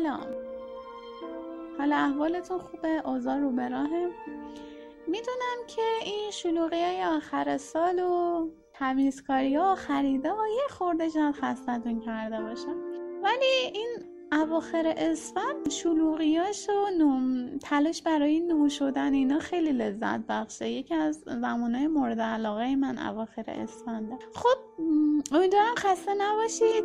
سلام. حالا احوالتون خوبه؟ اوضاع رو به راهه؟ می‌دونم که این شلوغی های آخر سال و تمیزکاری ها و خریده ها یه خورده خستتون کرده باشم ولی این اواخر اسفند شلوغیاش و نوم تلاش برای نو شدن اینا خیلی لذت بخشه. یکی از زمانهای مورد علاقه من اواخر اسفنده. خب امیدوارم خسته نباشید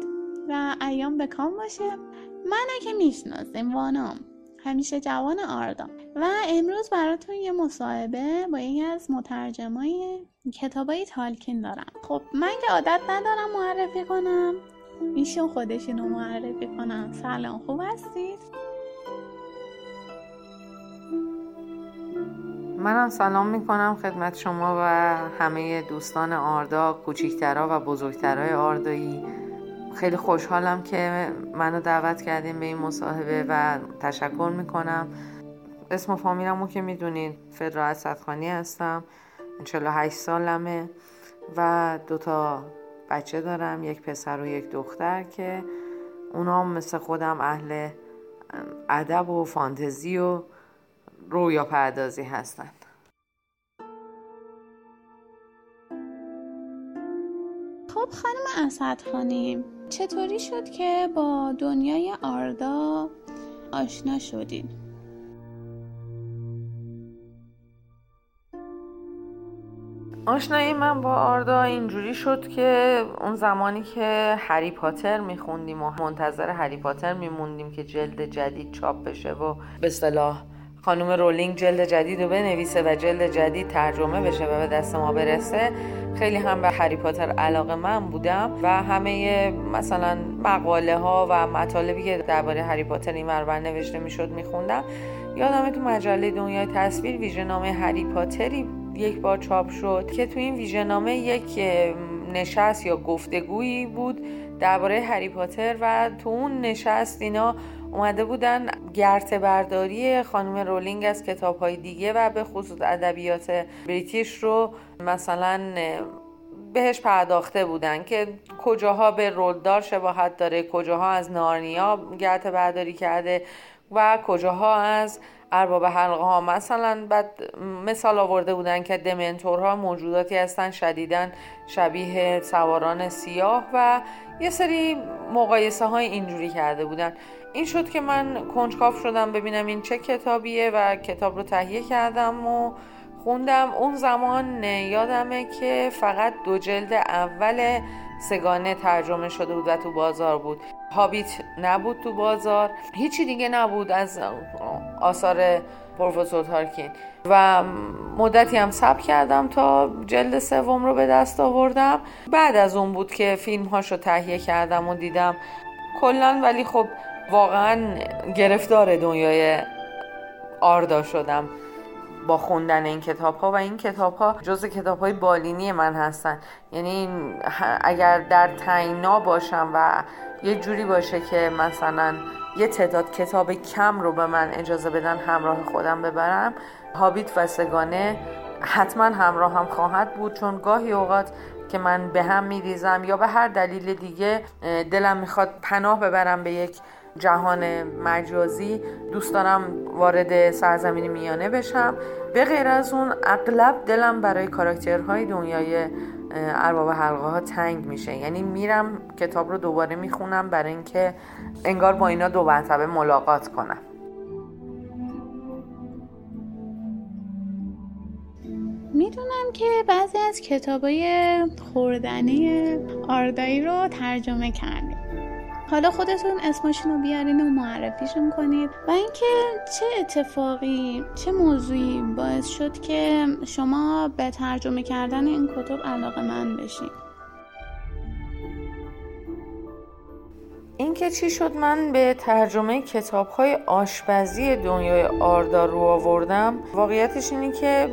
و ایام به کام باشه. منو که می‌شناسیم وانام. همیشه جوان آردام و امروز براتون یه مصاحبه با یکی از مترجمای کتابای تالکین دارم. خب من که عادت ندارم معرفی کنم. میشه خودشونو معرفی کنم سلام خوب هستید؟ منم سلام می‌کنم خدمت شما و همه دوستان آردا کوچیکترها و بزرگترهای آردایی. خیلی خوشحالم که منو دعوت کردیم به این مصاحبه و تشکر می‌کنم. اسم و فامیلمو که می‌دونید فدرات صدخانی هستم 48 سالمه و دوتا بچه دارم یک پسر و یک دختر که اونا مثل خودم اهل ادب و فانتزی و رویا پردازی هستن. خب خانم اسد چطوری شد که با دنیای آردا آشنا شدین؟ آشنایی من با آردا اینجوری شد که اون زمانی که هری پاتر میخوندیم و منتظر هری پاتر میموندیم که جلد جدید چاپ بشه و به صلاح خانم رولینگ جلد جدید رو بنویسه و جلد جدید ترجمه بشه و به دست ما برسه. خیلی هم به هری پاتر علاقه من بودم و همه مثلا مقاله ها و مطالبی که درباره هری پاتر این مربر نوشته می‌شد میخوندم. یادمه تو مجله دنیای تصویر ویژه نامه هری پاتری یک بار چاپ شد که تو این ویژه نامه یک نشست یا گفتگویی بود درباره هری پاتر و تو اون نشست اینا اومده بودن گرت برداری خانم رولینگ از کتاب های دیگه و به خصوص ادبیات بریتیش رو مثلا بهش پرداخته بودن که کجاها به رولدار شباهت داره کجاها از نارنیا گرت برداری کرده و کجاها از ارباب حلقه ها مثلا بعد مثال آورده بودن که دمنتورها موجوداتی هستن شدیدن شبیه سواران سیاه و یه سری مقایسه های اینجوری کرده بودن. این شد که من کنجکاف شدم ببینم این چه کتابیه و کتاب رو تهیه کردم و خوندم. اون زمان یادمه که فقط دو جلد اول سگانه ترجمه شده بود و تو بازار بود. هابیت نبود تو بازار. هیچی دیگه نبود از آثار پروفسور تارکین. و مدتی هم سب کردم تا جلد سوم رو به دست آوردم. بعد از اون بود که فیلم هاشو تهیه کردم و دیدم. کلا ولی خب واقعا گرفتار دنیای آردا شدم با خوندن این کتاب ها و این کتاب ها جز کتاب های بالینی من هستن. یعنی اگر در تینا باشم و یه جوری باشه که مثلا یه تعداد کتاب کم رو به من اجازه بدن همراه خودم ببرم هابیت و سگانه حتما همراه هم خواهد بود چون گاهی اوقات که من به هم میریزم یا به هر دلیل دیگه دلم می‌خواد پناه ببرم به یک جهان مجازی دوست دارم وارد سرزمین میانه بشم. به غیر از اون اغلب دلم برای کاراکترهای دنیای ارباب حلقه ها تنگ میشه. یعنی میرم کتاب رو دوباره می‌خونم برای اینکه انگار با اینا دو مرتبه ملاقات کنم. می‌دونم که بعضی از کتابای خوردنی آردایی رو ترجمه کردیم حالا خودتون اسمشون رو بیارین و معرفیشون کنید. و اینکه چه اتفاقی چه موضوعی باعث شد که شما به ترجمه کردن این کتب علاقه من بشین؟ اینکه چی شد من به ترجمه کتاب های آشپزی دنیای آردا رو آوردم واقعیتش اینه که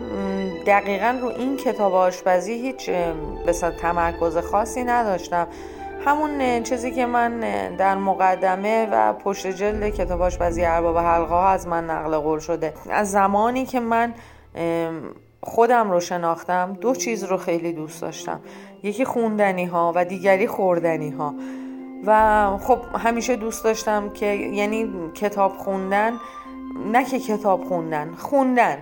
دقیقا رو این کتاب آشپزی هیچ بسید تمرکز خاصی نداشتم. همون چیزی که من در مقدمه و پشت جلد کتاب آشپزی ارباب حلقه ها از من نقل قول شده. از زمانی که من خودم رو شناختم دو چیز رو خیلی دوست داشتم. یکی خوندنی ها و دیگری خوردنی ها و خب همیشه دوست داشتم که یعنی کتاب خوندن نه که کتاب خوندن خوندن.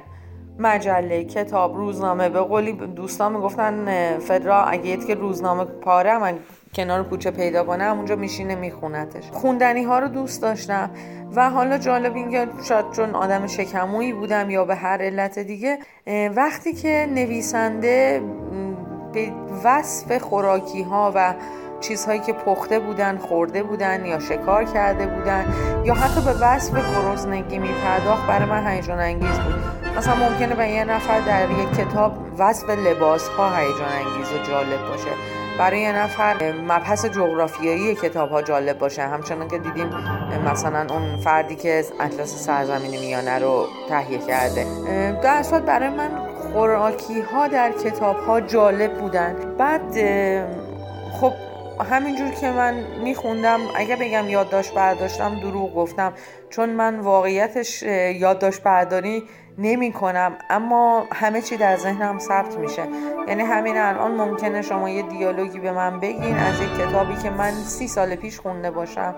مجله کتاب روزنامه. به قولی دوستان می‌گفتن فدرا اگه که روزنامه پاره من کنار کوچه پیدا کنم اونجا میشینه میخونتش. خوندنی ها رو دوست داشتم و حالا جالب اینکه شاید چون آدم شکمویی بودم یا به هر علت دیگه وقتی که نویسنده به وصف خوراکی ها و چیزهایی که پخته بودن خورده بودن یا شکار کرده بودن یا حتی به وصف گرسنگی میپرداخت برای من هیجان انگیز بود. مثلا ممکنه به یه نفر در یک کتاب وصف لباس ها هیجان انگیز و جالب باشه. برای یه نفر مبحث جغرافیایی کتاب ها جالب باشه. همچنان که دیدیم مثلا اون فردی که اطلاس سرزمین میانه رو تهیه کرده. در برای من خوراکی ها در کتاب ها جالب بودن. بعد خب همینجور که من میخوندم اگه بگم یادداشت برداشتم دروغ گفتم. چون من واقعیتش یادداشت برداری نمی کنم اما همه چی در ذهنم ثبت میشه. یعنی همین الان ممکنه شما یه دیالوگی به من بگین از یک کتابی که من سی سال پیش خونده باشم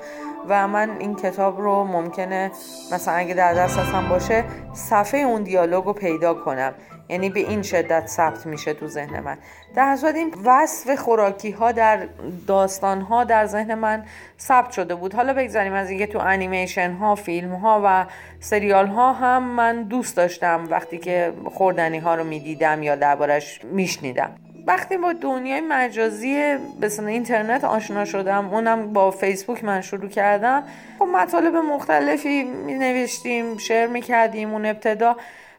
و من این کتاب رو ممکنه مثلا اگه در دست هم باشه صفحه اون دیالوگ رو پیدا کنم. یعنی به این شدت ثبت میشه تو ذهن من. در صورت این وصف خوراکی ها در داستان ها در ذهن من ثبت شده بود. حالا بگذاریم از اینکه تو انیمیشن ها فیلم ها و سریال ها هم من دوست داشتم وقتی که خوردنی ها رو می‌دیدم یا دربارش میشنیدم. وقتی با دنیای مجازی به اینترنت آشنا شدم اونم با فیسبوک من شروع کردم. خب مطالب مختلفی می نوشتیم شعر می کردیم اون ابتدا.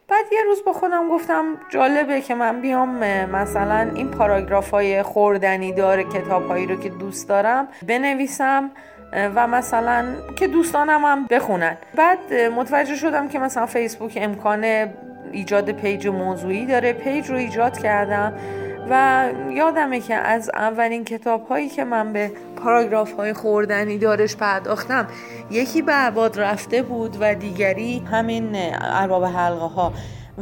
بعد یه روز با خودم گفتم جالبه که من بیام مثلا این پاراگراف های خوردنی داره کتاب هایی رو که دوست دارم بنویسم و مثلا که دوستانم هم بخونن. بعد متوجه شدم که مثلا فیسبوک امکان ایجاد page موضوعی داره. page رو ایجاد کردم. و یادمه که از اولین کتاب هایی که من به پاراگراف های خوردنی دارش پرداختم یکی به عباد رفته بود و دیگری همین ارباب حلقه ها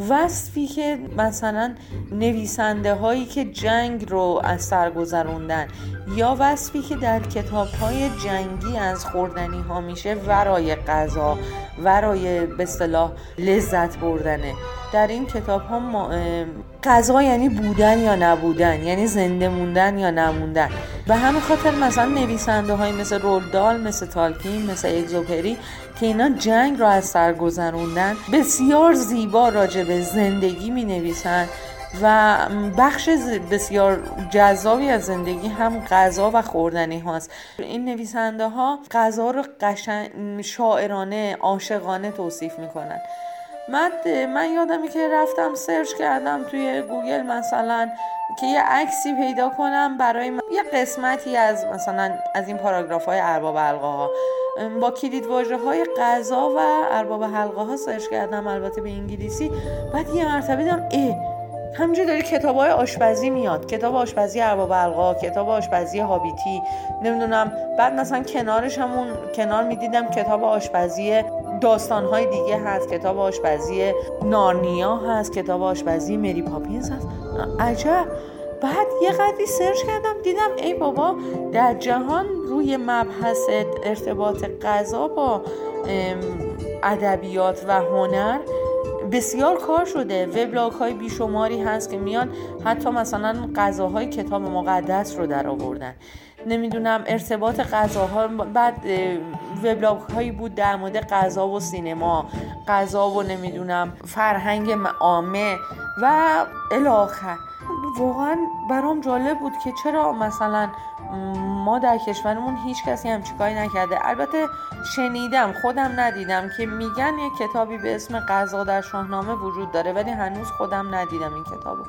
وصفی که مثلا نویسنده هایی که جنگ رو از سر گذروندن یا وصفی که در کتاب های جنگی از خوردنی ها میشه ورای غذا ورای به لذت بردنه. در این کتاب ها غذا یعنی بودن یا نبودن یعنی زنده موندن یا نموندن. به همین خاطر مثلا نویسنده های مثل رولد دال مثل تالکین مثل اگزوپری که اینا جنگ را از سر گذروندن بسیار زیبا راجع به زندگی می نویسن و بخش بسیار جذابی از زندگی هم غذا و خوردنی هاست. این نویسنده ها غذا رو قشنگ شاعرانه عاشقانه توصیف می‌کنن. من من یادمه که رفتم search کردم توی گوگل مثلا که یه عکسی پیدا کنم برای یه قسمتی از مثلا از این پاراگراف های ارباب حلقه ها با کلید واژه های غذا و ارباب حلقه ها سرچ کردم البته به انگلیسی. بعد یه مرتبه دیدم ای همینجور داری کتاب های آشپزی میاد. کتاب آشپزی ارباب حلقه کتاب آشپزی هابیتی نمی‌دونم. بعد مثلا کنارش همون کنار می‌دیدم کتاب آشپزی داستان های دیگه هست. کتاب آشپزی نارنیا هست. کتاب آشپزی مری پاپینز هست. عجب. بعد یه قدری سرچ کردم دیدم ای بابا در جهان روی مبحث ارتباط غذا با ادبیات و هنر بسیار کار شده. وبلاگ های بیشماری هست که میان حتی مثلا غذاهای کتاب مقدس رو در آوردن. نمی‌دونم ارتباط غذاها بعد وبلاگ هایی بود در مورد غذا و سینما. غذا و نمی‌دونم فرهنگ عامه و الاخر. واقعا برام جالب بود که چرا مثلا ما در کشورمون هیچ کسی هم کاری نکرده. البته شنیدم خودم ندیدم که میگن یه کتابی به اسم غذا در شاهنامه وجود داره ولی هنوز خودم ندیدم این کتابو.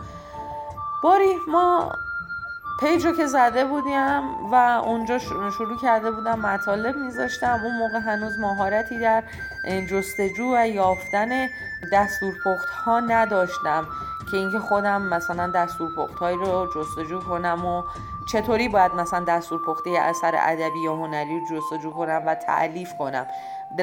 باری ما پیج رو که زده بودیم و اونجا شروع کرده بودم مطالب میذاشتم. اون موقع هنوز مهارتی در جستجو و یافتن دستورپخت ها نداشتم که اینکه خودم مثلا دستورپخت هایی رو جستجو کنم و چطوری باید مثلا دستور پخته اثر ادبی یا هنری رو جستجو کنم و تعلیف کنم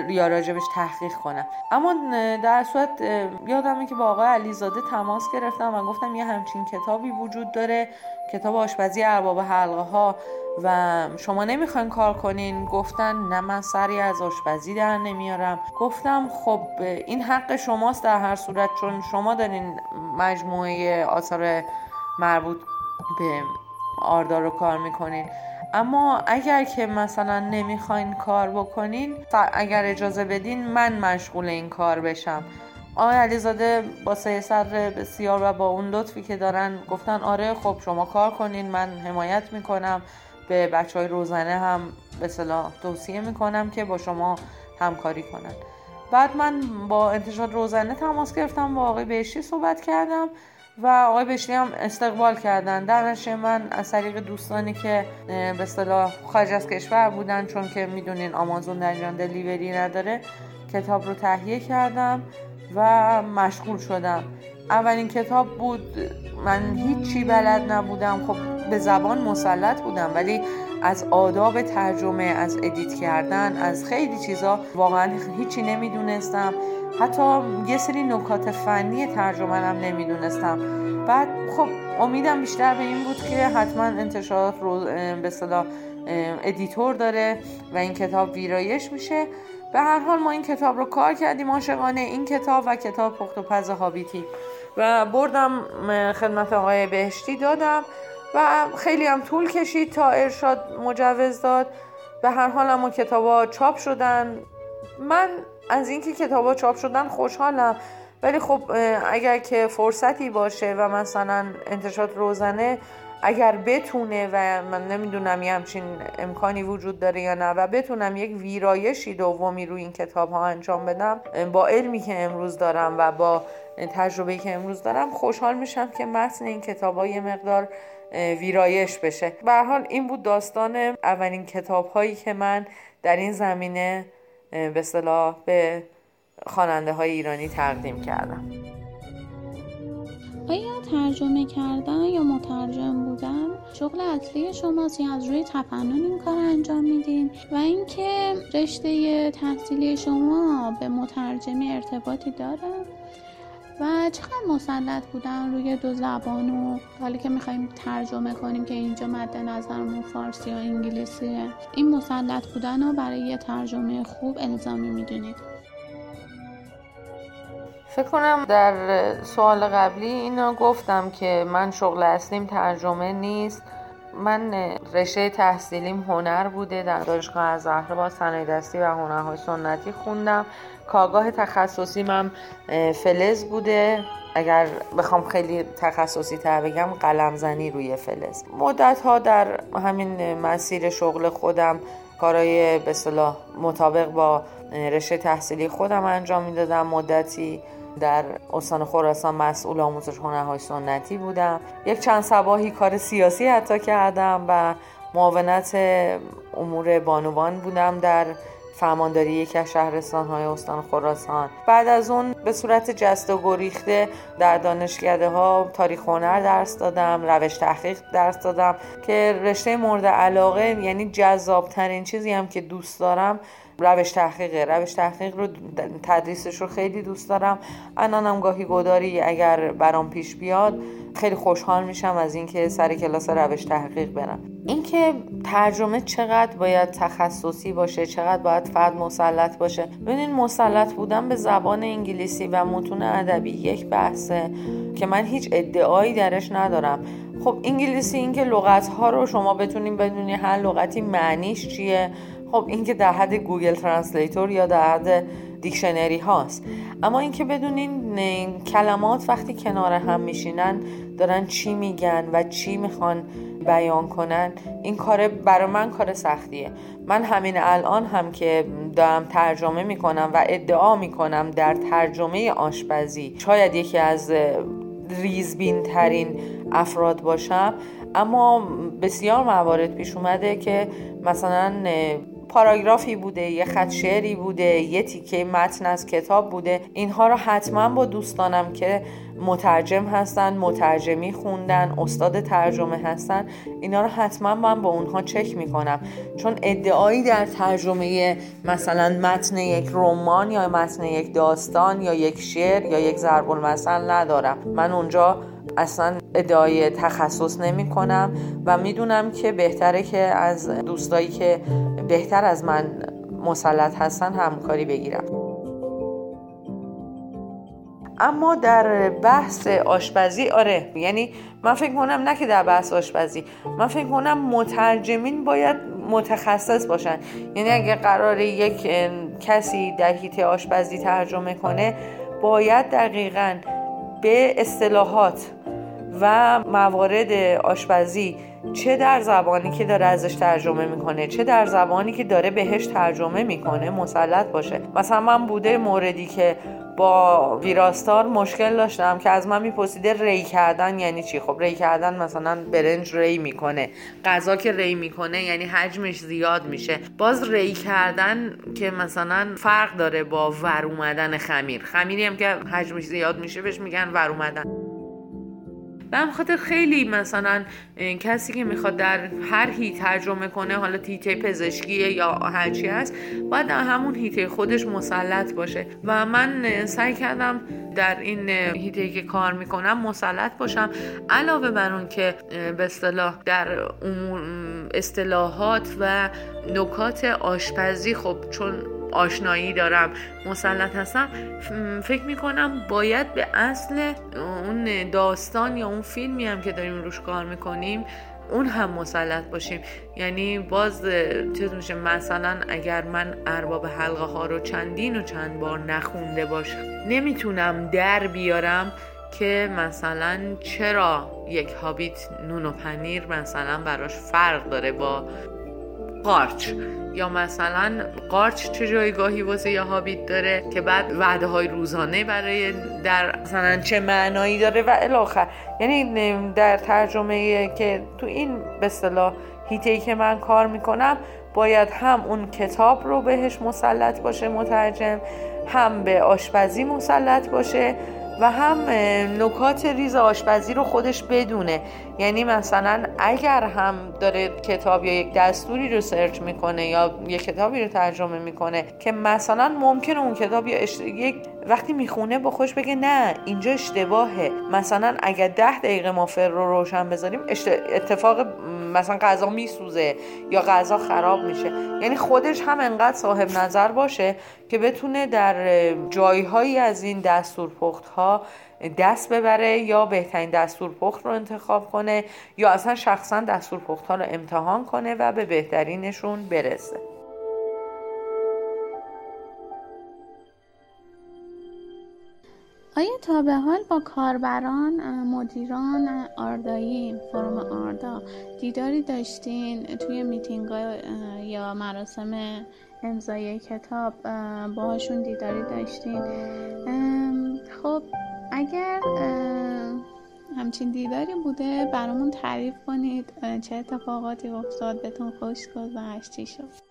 یا راجبش تحقیق کنم. اما در صورت یادمه که با آقای علیزاده تماس گرفتم و گفتم یه همچین کتابی وجود داره. کتاب آشپزی ارباب حلقه ها و شما نمی‌خواین کار کنین؟ گفتن نه من سری از آشپزی در نمیارم. گفتم خب این حق شماست در هر صورت چون شما دارین مجموعه آثار مربوط به آردار رو کار می‌کنین. اما اگر که مثلا نمی‌خواین کار بکنین اگر اجازه بدین من مشغول این کار بشم. آقای علیزاده با سر بسیار و با اون لطفی که دارن گفتن آره خب شما کار کنین من حمایت می‌کنم. به بچه های روزنه هم به صلاح توصیه می‌کنم که با شما همکاری کنن. بعد من با انتشار روزنه تماس گرفتم با آقای بهشتی صحبت کردم و آقای بشری هم استقبال کردن. در نشه من از طریق دوستانی که به اصطلاح خارج از کشور بودن چون که می‌دونین آمازون در ایران دلیوری نداره کتاب رو تهیه کردم. و مشغول شدم. اولین کتاب بود من هیچی بلد نبودم. خب به زبان مسلط بودم ولی از آداب ترجمه از ادیت کردن از خیلی چیزا واقعا هیچی نمی‌دونستم. حتی یه سری نکات فنی ترجمه هم نمی‌دونستم. بعد خب امیدم بیشتر به این بود که حتما انتشارات رو به صدا ادیتور داره و این کتاب ویرایش میشه. به هر حال ما این کتاب رو کار کردیم عاشقانه این کتاب و کتاب پخت و پز هابیتی. و بردم خدمت آقای بهشتی دادم و خیلی هم طول کشید تا ارشاد مجوز داد. به هر حال اما کتابا چاپ شدن. من از اینکه کتابا چاپ شدن خوشحالم. ولی خب اگر که فرصتی باشه و مثلا انتشارات روزنه اگر بتونه و من نمی‌دونم یه همچین امکانی وجود داره یا نه و بتونم یک ویرایشی دومی روی این کتاب ها انجام بدم با علمی که امروز دارم و با تجربه که امروز دارم خوشحال میشم که متن این کتاب ها یه مقدار ویرایش بشه. به حال این بود داستان اولین کتاب هایی که من در این زمینه به صلاح به خواننده های ایرانی تقدیم کردم. آیا ترجمه کردن یا مترجم بودن؟ شغل اصلی شماست یا از روی تفنن این کار انجام میدین. و اینکه رشته تحصیلی شما به مترجمی ارتباطی داره و چقدر مسلط بودن روی دو زبان و حالا که می‌خوایم ترجمه کنیم که اینجا مد نظرمون فارسی و انگلیسیه. این مسلط بودن رو برای یه ترجمه خوب الزامی می‌دونید. فکر کنم در سوال قبلی اینا گفتم که من شغل اصلیم ترجمه نیست. من رشته تحصیلیم هنر بوده در دانشگاه از با صنایع دستی و هنرهای سنتی خوندم. کارگاه تخصصی من فلز بوده. اگر بخوام خیلی تخصصی تر بگم قلم زنی روی فلز. مدت ها در همین مسیر شغل خودم کارهای به مطابق با رشته تحصیلی خودم انجام می‌دادم. مدتی در استان خراسان مسئول آموزش هنرهای سنتی بودم. یک چند سباهی کار سیاسی حتی کردم و معاونت امور بانوان بودم در فرمانداری یکی از شهرستان های استان خراسان. بعد از اون به صورت جست و گریخته در دانشکده ها تاریخ هنر درس دادم روش تحقیق درس دادم که رشته مورد علاقه یعنی جذاب ترین چیزی هم که دوست دارم روش تحقیقه. روش تحقیق رو تدریسش رو خیلی دوست دارم. الانم گاهی گداری اگر برام پیش بیاد خیلی خوشحال میشم از اینکه سر کلاس روش تحقیق برم. اینکه ترجمه چقدر باید تخصصی باشه چقدر باید فرد مسلط باشه. ببینین مسلط بودن به زبان انگلیسی و متون ادبی یک بحثه که من هیچ ادعایی درش ندارم. خب انگلیسی اینکه لغت ها رو شما بتونین بدونی هر لغتی معنیش چیه؟ خب این که در حد گوگل translator یا در حد دیکشنری هاست. اما اینکه بدونین کلمات وقتی کنار هم میشینن دارن چی میگن و چی می‌خوان بیان کنن این کار برای من کار سختیه. من همین الان هم که دارم ترجمه می‌کنم و ادعا می‌کنم در ترجمه آشپزی شاید یکی از ریزبین ترین افراد باشم. اما بسیار موارد پیش اومده که مثلا پاراگرافی بوده یه خط شعری بوده یه تیکه متن از کتاب بوده. اینها رو حتما با دوستانم که مترجم هستن مترجمی خوندن استاد ترجمه هستن اینا رو حتما من با اونها چک می‌کنم. چون ادعایی در ترجمه مثلا متن یک رمان یا متن یک داستان یا یک شعر یا یک ضرب المثل ندارم. من اونجا اصلا ادعای تخصص نمی کنم و می‌دونم که بهتره که از دوستایی که بهتر از من مسلط هستن همکاری بگیرم. اما در بحث آشپزی آره یعنی من فکر کنم نه که در بحث آشپزی من فکر کنم مترجمین باید متخصص باشن. یعنی اگه قرار یک کسی در حیطه آشپزی ترجمه کنه باید دقیقا به اصطلاحات و موارد آشپزی چه در زبانی که داره ازش ترجمه می‌کنه چه در زبانی که داره بهش ترجمه می‌کنه مسلط باشه. مثلا من بوده موردی که با ویراستار مشکل داشتم که از من میپرسیده ری کردن یعنی چی؟ خب ری کردن مثلا برنج ری می‌کنه غذا که ری می‌کنه یعنی حجمش زیاد میشه. باز ری کردن که مثلا فرق داره با ور اومدن خمیر. خمیری هم که حجمش زیاد میشه بهش میگن ور اومدن. به خاطر خیلی مثلا کسی که می‌خواد در هر هی ترجمه کنه حالا تیته پزشکیه یا هرچی هست باید در همون هیته خودش مسلط باشه. و من سعی کردم در این هیته که کار می‌کنم مسلط باشم. علاوه بر اون که به اصطلاح در اصطلاحات و نکات آشپزی خب چون آشنایی دارم. مسلط هستم. فکر می‌کنم باید به اصل اون داستان یا اون فیلمی هم که داریم روش کار می‌کنیم اون هم مسلط باشیم. یعنی باز چیز میشه مثلا اگر من ارباب حلقه ها رو چندین و چند بار نخونده باشم نمی‌تونم در بیارم که مثلا چرا یک هابیت نون و پنیر مثلا براش فرق داره با قارچ. یا مثلا قارچ چه جایگاهی واسه یا هابیت داره که بعد وعده های روزانه برای در مثلا چه معنایی داره و الاخر. یعنی در ترجمه که تو این به اصطلاح هیته که من کار می‌کنم باید هم اون کتاب رو بهش مسلط باشه مترجم هم به آشپزی مسلط باشه و هم نکات ریز آشپزی رو خودش بدونه. یعنی مثلا اگر هم داره کتاب یا یک دستوری رو سرچ می‌کنه یا یک کتابی رو ترجمه می‌کنه که مثلا ممکنه اون کتاب یا یک وقتی می‌خونه با خوش بگه نه اینجا اشتباهه. مثلا اگر ده دقیقه ما فر رو روشن بذاریم اتفاق مثلا غذا میسوزه یا غذا خراب میشه. یعنی خودش هم انقدر صاحب نظر باشه که بتونه در جایهایی از این دستور پخت ها دست ببره یا بهترین دستور پخت رو انتخاب کنه یا اصلا شخصا دستور پخت ها رو امتحان کنه و به بهترینشون برسه. آیا تا به حال با کاربران مدیران آردایی فرم آردا دیداری داشتین توی میتینگ یا مراسم امضای کتاب باهاشون دیداری داشتین؟ خب اگر همچین دیداری بوده برامون تعریف کنید چه اتفاقاتی افتاد بهتون خوش گذشت چی شد؟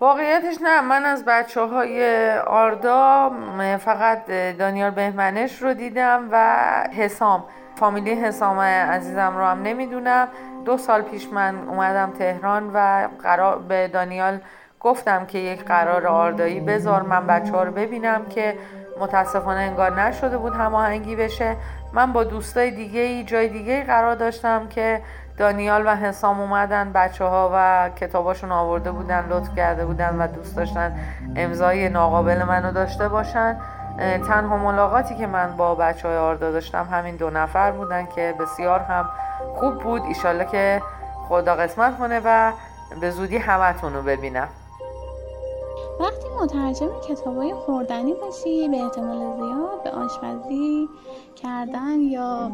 واقعیتش نه من از بچه های آردا فقط دانیال بهمنش رو دیدم و حسام. فامیلی حسام عزیزم رو هم نمی‌دونم. دو سال پیش من اومدم تهران و قرار به دانیال گفتم که یک قرار آردایی بذار. من بچه ها رو ببینم که متاسفانه انگار نشده بود هماهنگی بشه. من با دوستای دیگه ای جای دیگه قرار داشتم که دانیال و حسام اومدن بچه ها و کتاباشون آورده بودن لطف کرده بودن و دوست داشتن امضای ناقابل منو داشته باشن. تنها ملاقاتی که من با بچه های آردا داشتم همین دو نفر بودن که بسیار هم خوب بود. ایشالله که خدا قسمت کنه و به زودی همتون رو ببینم. وقتی مترجم کتاب های خوردنی باشی به احتمال زیاد به آشپزی کردن یا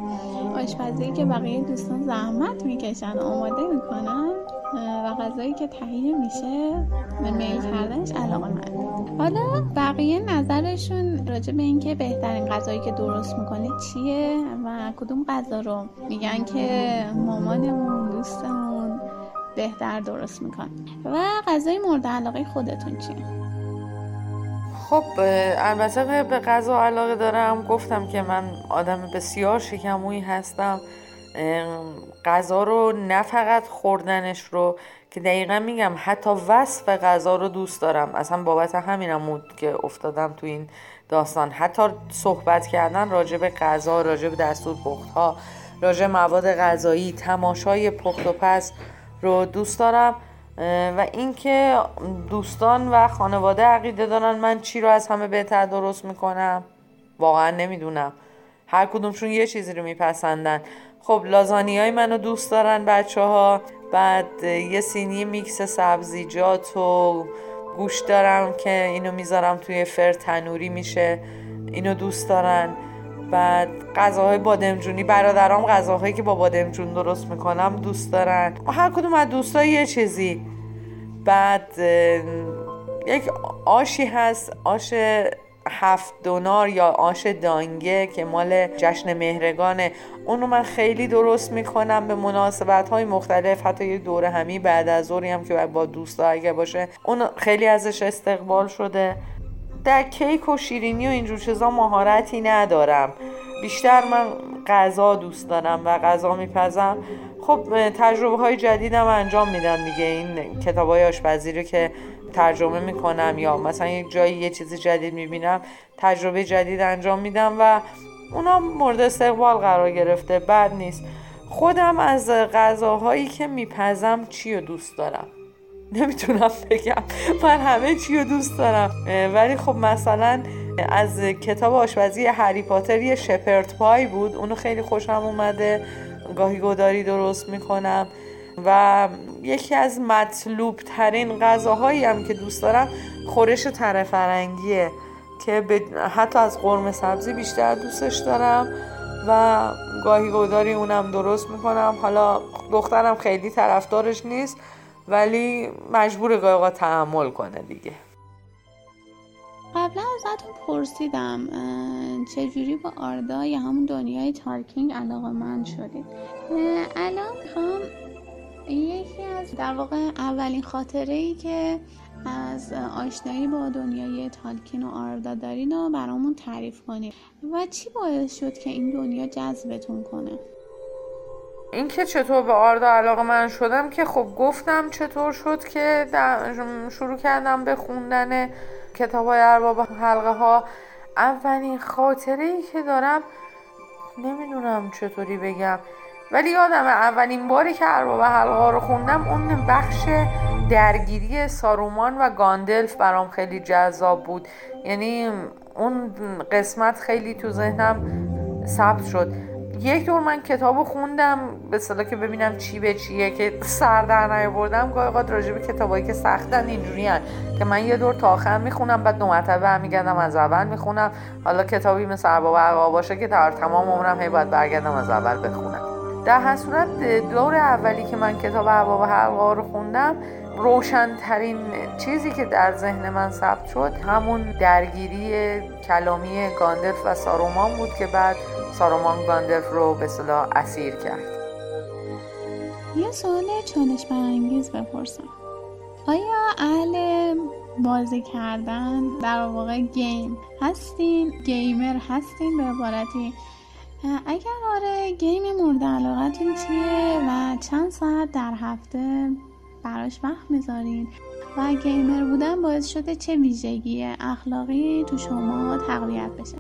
آشپزی که بقیه دوستان زحمت می‌کشن آماده می‌کنن و غذایی که تهیه میشه به میل کردنش علاقه من. حالا بقیه نظرشون راجع به اینکه بهترین غذایی که درست می‌کنه چیه و کدوم غذا رو میگن که مامانمون دوستمون بهتر درست می‌کنه و غذای مورد علاقه خودتون چیه؟ خب البته به غذا علاقه دارم. گفتم که من آدم بسیار شکمویی هستم. غذا رو نه فقط خوردنش رو که دقیقا میگم حتی وصف غذا رو دوست دارم. اصلا بابت همینم بود که افتادم تو این داستان. حتی صحبت کردن راجع به غذا راجع به دستور پخت ها راجع مواد غذایی تماشای پخت و پس رو دوست دارم و اینکه دوستان و خانواده عقیده دارن من چی رو از همه بهتر درست می‌کنم؟ واقعا نمی‌دونم. هر کدومشون یه چیزی رو میپسندن. خب لازانی های منو دوست دارن بچه ها بعد یه سینی میکس سبزیجات و گوش دارم که اینو می‌ذارم توی فر تنوری میشه. اینو دوست دارن. بعد غذاهای بادمجونی برادرام غذاهایی که با بادمجون درست می‌کنم دوست دارن. هر کدوم از دوستای یه چیزی. بعد یک آشی هست آش هفت دونار یا آش دانگه که مال جشن مهرگانه. اونو من خیلی درست می‌کنم به مناسبت های مختلف. حتی یه دوره همی بعد از ظهری هم که با دوستا اگه باشه اون خیلی ازش استقبال شده. در کیک و شیرینی و اینجور چیزا مهارتی ندارم. بیشتر من غذا دوست دارم و غذا میپزم. خب تجربه های جدیدم انجام میدم دیگه. این کتاب های آشپزی رو که ترجمه می‌کنم یا مثلا یک جایی یه چیز جدید می‌بینم تجربه جدید انجام میدم و اونا مورد استقبال قرار گرفته. بد نیست. خودم از غذاهایی که میپزم چی رو دوست دارم؟ نمی‌تونم بگم. من همه چی رو دوست دارم. ولی خب مثلا از کتاب آشپزی هری پاتر یه شپرت پای بود. اونو خیلی خوشم اومده. گاهی گداری درست می‌کنم. و یکی از مطلوب ترین غذاهایی هم که دوست دارم خورش تره فرنگیه که حتی از قرمه سبزی بیشتر دوستش دارم. و گاهی گداری اونم درست می‌کنم. حالا دخترم خیلی طرفدارش نیست. ولی مجبور گاهی تحمل کنه دیگه. قبلا ازتون پرسیدم چجوری با آردا یا همون دنیای تالکینگ علاقه من شدید الان می‌خوام یکی از در واقع اولین خاطره ای که از آشنایی با دنیای تالکین و آردا دارین رو برامون تعریف کنید و چی باعث شد که این دنیا جذبتون کنه؟ اینکه چطور به آردا علاقه من شدم که خب گفتم چطور شد که شروع کردم به خوندن کتاب های ارباب حلقه ها اولین خاطره ای که دارم نمی‌دونم چطوری بگم ولی یادم اولین باری که ارباب حلقه رو خوندم اون بخش درگیری سارومان و گاندلف برام خیلی جذاب بود. یعنی اون قسمت خیلی تو ذهنم ثبت شد. یک دور من کتابو خوندم به صدا که ببینم چی به چیه که سر در نیاوردم گاهی اوقات راجع به کتابایی که سختن اینجوری که من یه دور تا آخر می‌خونم بعد دو مرتبه هم میگردم از اول می‌خونم. حالا کتابی مثل ارباب باشه که در تمام عمرم هی باید برگردم از اول بخونم. در هر دور اولی که من کتاب ارباب حلقه رو خوندم روشنترین چیزی که در ذهن من ثبت شد همون درگیری کلامی گاندلف و سارومان بود که بعد سارومان گاندلف رو به اصطلاح اسیر کرد. یه سوال چالش برانگیز بپرسم. آیا اهل بازی کردن در واقع گیم هستین؟ گیمر هستین به عبارتی؟ اگر آره گیم مورد علاقتون چیه و چند ساعت در هفته؟ براش وقت می‌ذارین. و گیمر بودن باعث شده چه ویژگی اخلاقی تو شما تقویت بشه.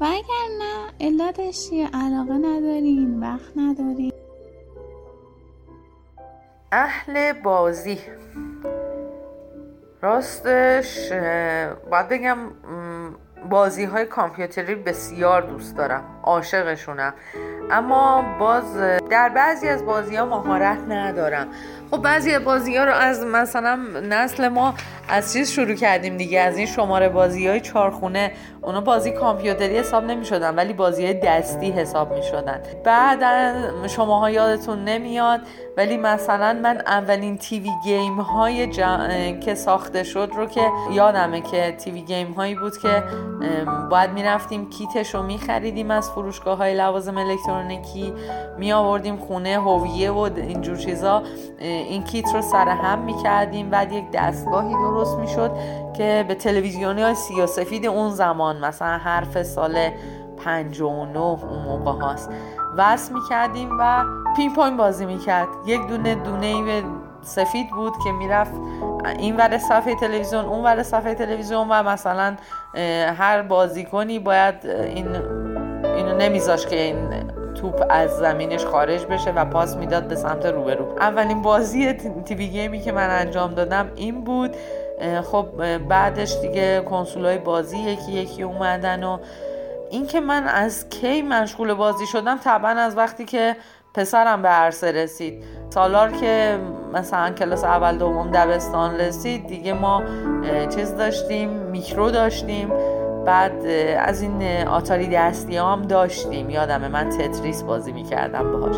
و اگر نه علتش چیه علاقه ندارین وقت ندارین. اهل بازی. راستش باید بگم بازی های کامپیوتری بسیار دوست دارم. عاشقشونم. اما باز در بعضی از بازی ها مهارت ندارم. خب بعضی بازی ها رو از مثلا نسل ما از چیز شروع کردیم دیگه. از این شماره بازی های چارخونه اونا بازی کامپیوتری حساب نمی شدن ولی بازی دستی حساب می شدن بعد شماها یادتون نمیاد ولی مثلا من اولین تیوی گیم های که ساخته شد رو که یادمه که تیوی گیم هایی بود که باید می‌رفتیم کیتش رو میخریدیم از فروشگاه های لوازم الکترونیکی می آوردیم خونه هویه و اینجور چیزا. این کیت رو سر هم می کردیم. بعد یک دستگاهی درست می شد که به تلویزیونی های سیاسفید اون زمان مثلا حرف سال 59 اون موقع هاست. وصل می کردیم و پینگ پونگ بازی می کرد. یک دونه دونه ای سفید بود که می‌رفت این ور صفحه تلویزیون اون ور صفحه تلویزیون و مثلا هر بازیکنی باید این نمیذاش که این توپ از زمینش خارج بشه و پاس می‌داد به سمت روبرو. اولین بازی تیوی گیمی که من انجام دادم این بود. خب بعدش دیگه کنسول های بازی یکی یکی اومدن و اینکه من از کی مشغول بازی شدم طبعا از وقتی که پسرم به عرصه رسید. سالار که مثلا کلاس اول دوم دبستان رسید دیگه ما چیز داشتیم میکرو داشتیم. بعد از این آتاری دستی هم داشتیم. یادمه من تتریس بازی می‌کردم باهاش.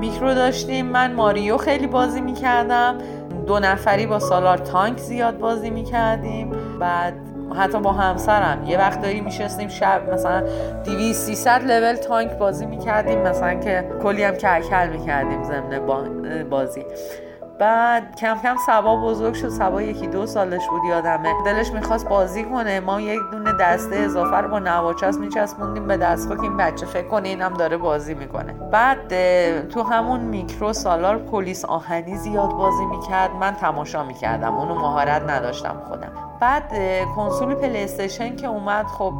میکرو داشتیم من ماریو خیلی بازی می‌کردم. دو نفری با سالار تانک زیاد بازی می‌کردیم. بعد حتی با همسرم. یه وقتایی میشستیم شب مثلا 200 300 لول تانک بازی می‌کردیم. مثلا که کلی هم کلکل می‌کردیم ضمن بازی. بعد کم کم سبا بزرگ شد. سبا یکی دو سالش بود یادمه. دلش می‌خواست بازی کنه. ما یک دونه دسته اضافه رو با نواچست میچسبوندیم به دستگاه که این بچه فکر کنه اینم داره بازی می‌کنه. بعد تو همون میکرو سالار پلیس آهنی زیاد بازی می‌کرد. من تماشا می‌کردم. اونو مهارت نداشتم خودم. بعد کنسول پلی که اومد خب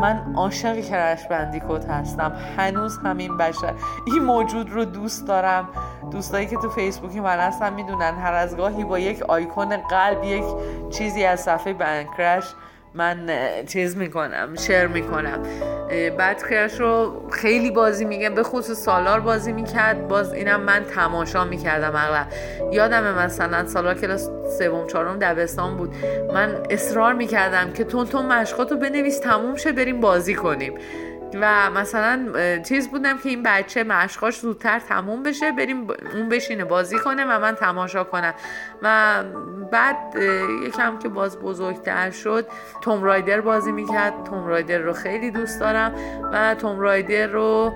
من عاشق کرش بندیکوت هستم. هنوز همین بشه این موجود رو دوست دارم. دوستایی که تو فیسبوکی من هستم می‌دونن. هر از گاهی با یک آیکون قلب یک چیزی از صفحه بنکرش من چیز می‌کنم شیر می‌کنم. بعد خیرش رو خیلی بازی میگم به خصوص سالار بازی می‌کرد. باز اینم من تماشا می‌کردم اغلب. یادم مثلا سالار کلاس سوم چهارم دبستان بود. من اصرار می‌کردم که تون تون مشقاتو بنویس تموم شه بریم بازی کنیم. و مثلا چیز بودم که این بچه مشقاش زودتر تموم بشه بریم اون بشینه بازی کنه و من تماشا کنم. و بعد یکم که باز بزرگتر شد توم رایدر بازی می‌کرد. توم رایدر رو خیلی دوست دارم و توم رایدر رو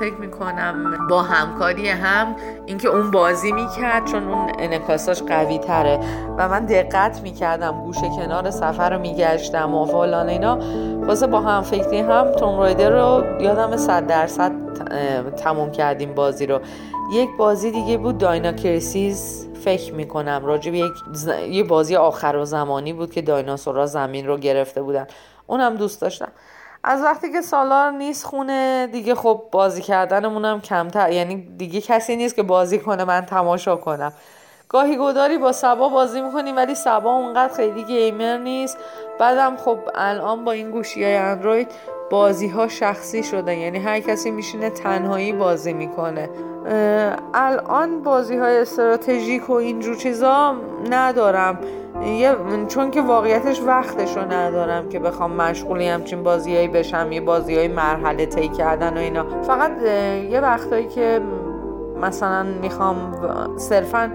فکر می‌کنم با همکاری هم اینکه اون بازی می‌کرد چون اون انکاساش قوی تره و من دقت می‌کردم گوشه کنار سفر رو میگشتم و فلان اینا. واسه با هم فکری هم توم رایدر رو یادم صد درصد تموم کردیم بازی رو. یک بازی دیگه بود داینا کرسیز فکر می‌کنم راجب یک یه بازی آخر و زمانی بود که دایناسورها زمین رو گرفته بودن. اونم دوست داشتم. از وقتی که سالار نیست خونه دیگه خب بازی کردنمونم کمتر یعنی دیگه کسی نیست که بازی کنه من تماشا کنم. گاهی گداری با سبا بازی می‌کنیم ولی سبا اونقدر خیلی گیمر نیست. بعدم خب الان با این گوشی های اندروید بازی ها شخصی شده یعنی هر کسی میشینه تنهایی بازی می‌کنه. الان بازی های استراتژیک و اینجور چیزا ندارم. چون که واقعیتش وقتش رو ندارم که بخوام مشغولی همچین بازیایی بشم یه بازی های مرحله طی کردن و اینا. فقط یه وقتایی که مثلا می‌خوام صرفا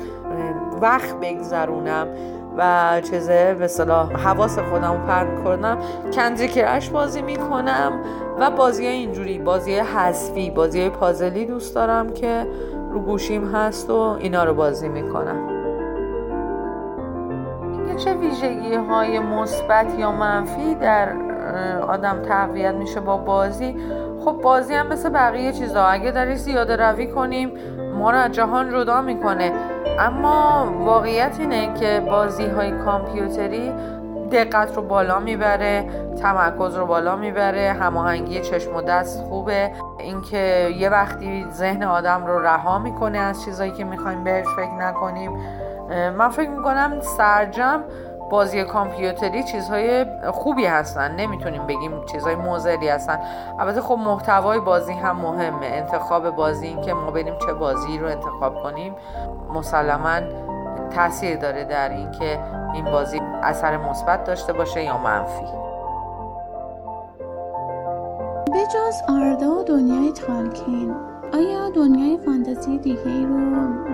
وقت بگذرونم. و چیزه به صلاح حواس خودم پرد کنم کندری کرش بازی می‌کنم و بازی اینجوری بازی حذفی بازی پازلی دوست دارم که رو گوشیم هست و اینا رو بازی می‌کنم. چه ویژگی های مثبت یا منفی در آدم تقویت میشه با بازی خب بازی هم مثل بقیه چیزا. اگه داری زیاده روی کنیم ما رو از جهان جدا می‌کنه. اما واقعیت اینه که بازی های کامپیوتری دقت رو بالا می‌بره تمرکز رو بالا می‌بره هماهنگی چشم و دست خوبه. اینکه یه وقتی ذهن آدم رو رها می‌کنه از چیزایی که می‌خوایم بهش فکر نکنیم من فکر می‌کنم سرجم بازی کامپیوتری چیزهای خوبی هستن. نمی‌تونیم بگیم چیزهای موزلی هستن. البته خب محتوای بازی هم مهمه. انتخاب بازی این که ما بریم چه بازی رو انتخاب کنیم مسلما تاثیر داره در اینکه این بازی اثر مثبت داشته باشه یا منفی. بجز آردا و دنیای تالکین. آیا دنیای فانتزی دیگه ای رو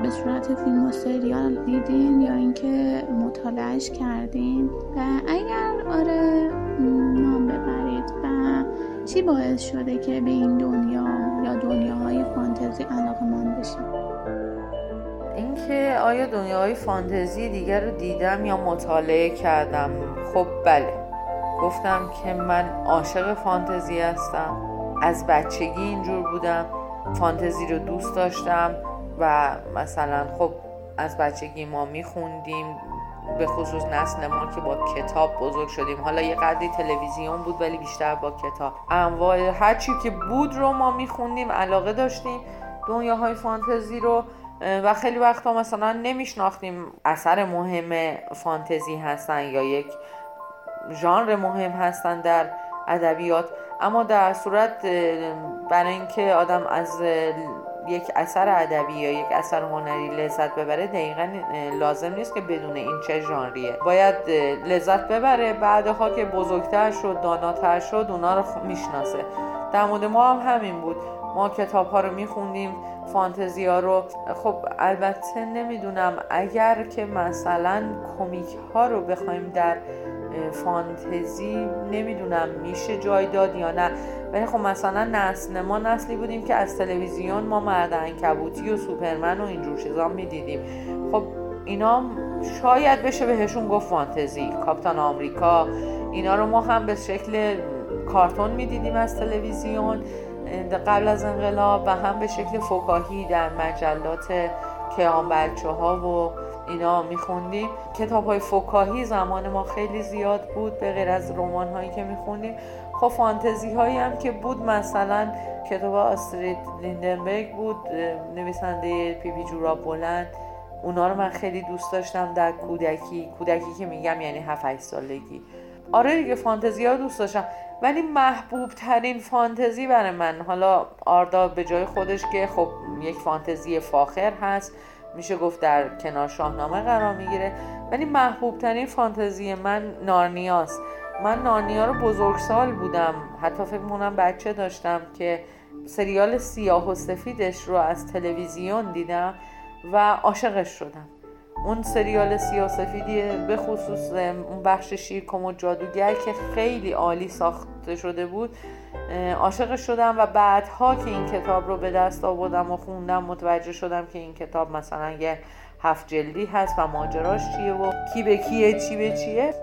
به صورت فیلم و سریال دیدین یا اینکه مطالعهش کردین؟ و اگر آره نام ببرید و چی باعث شده که به این دنیا یا دنیا فانتزی علاقه من بشیم اینکه آیا دنیاهای فانتزی دیگر رو دیدم یا مطالعه کردم؟ خب بله. گفتم که من عاشق فانتزی هستم. از بچگی اینجور بودم. فانتزی رو دوست داشتم و مثلا خب از بچگی ما میخوندیم به خصوص نسل ما که با کتاب بزرگ شدیم. حالا یه قدری تلویزیون بود ولی بیشتر با کتاب. انواع هرچی که بود رو ما میخوندیم علاقه داشتیم دنیاهای فانتزی رو. و خیلی وقتا مثلا نمیشناختیم اثر مهم فانتزی هستن یا یک ژانر مهم هستن در ادبیات. اما در صورت برای اینکه آدم از یک اثر ادبی یا یک اثر هنری لذت ببره دقیقا لازم نیست که بدون این چه ژانریه. باید لذت ببره بعدها که بزرگتر شد داناتر شد اونا رو می‌شناسه. در مورد ما هم همین بود. ما کتاب ها رو میخوندیم فانتزی ها رو. خب البته نمی‌دونم اگر که مثلا کمیک ها رو بخوایم در فانتزی نمی‌دونم میشه جای داد یا نه. ولی خب مثلا نسل ما نسلی بودیم که از تلویزیون ما مرد انکبوتی و سوپرمن و اینجور چیزا می‌دیدیم. خب اینا شاید بشه بهشون گفت فانتزی کاپتان آمریکا. اینا رو ما هم به شکل کارتون می‌دیدیم از تلویزیون قبل از انقلاب و هم به شکل فکاهی در مجلات کیان بچه ها و اینا میخوندیم. کتاب های فکاهی زمان ما خیلی زیاد بود به غیر از رمان هایی که میخوندیم. خب فانتزی هایی هم که بود مثلا کتاب آسترید لیندنبرگ بود نویسنده پی پی جوراب بلند. اونا رو من خیلی دوست داشتم در کودکی. کودکی که میگم یعنی 7 سالگی. آره دیگه فانتزی ها دوست داشتم. ولی محبوب ترین فانتزی برای من حالا آردا به جای خودش که خب یک فانتزی فاخر هست. میشه گفت در کنار شاهنامه قرار می‌گیره. ولی محبوب ترین فانتزی من نارنیاست. من نارنیا رو بزرگسال بودم. حتی فکر مونم بچه داشتم که سریال سیاه و سفیدش رو از تلویزیون دیدم و عاشقش شدم. اون سریال سیاه سفیدی به خصوص اون بخش شیرکم و جادوگر که خیلی عالی ساخته شده بود عاشقش شدم و بعدها که این کتاب رو به دست آوردم و خوندم متوجه شدم که این کتاب مثلا یه هفت جلدی هست و ماجراش چیه و کی به کیه چی به چیه.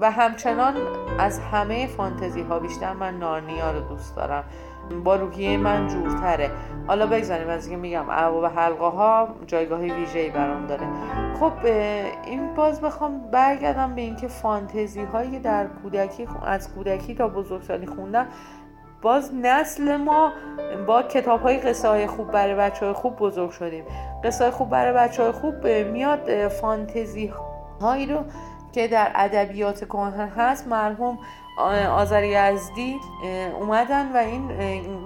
و همچنان از همه فانتزی ها بیشتر من نارنیا رو دوست دارم. با روحیه من جورتره. حالا بگذاریم از اینکه میگم و حلقه ها جایگاه ویژه‌ای برام داره. خب این باز بخوام برگردم به اینکه فانتزی هایی در کودکی از کودکی تا بزرگسالی خوندم باز نسل ما با کتاب های قصه های خوب برای بچه های خوب بزرگ شدیم. قصه های خوب برای بچه های خوب میاد فانتزی هایی رو که در ادبیات کهن هست مرحوم آذر یزدی اومدن و این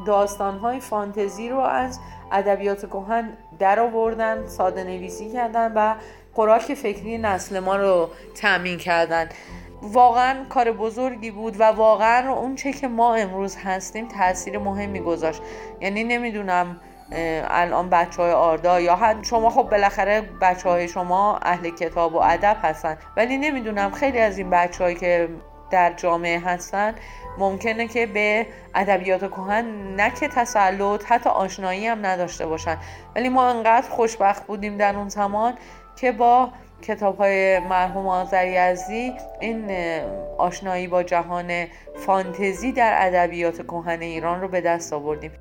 داستان های فانتزی رو از ادبیات کهن در آوردن ساده نویسی کردن و خوراک فکری نسل ما رو تامین کردن. واقعا کار بزرگی بود و واقعا اون چه که ما امروز هستیم تاثیر مهمی گذاشت. یعنی نمی‌دونم الان بچه های آردا یا شما خب بالاخره بچه های شما اهل کتاب و ادب هستن. ولی نمی‌دونم خیلی از این بچه که در جامعه هستن ممکنه که به ادبیات کهن نه که تسلط حتی آشنایی هم نداشته باشن. ولی ما انقدر خوشبخت بودیم در اون زمان که با کتاب های مرحوم آذری این آشنایی با جهان فانتزی در ادبیات کهن ایران رو به دست آوردیم.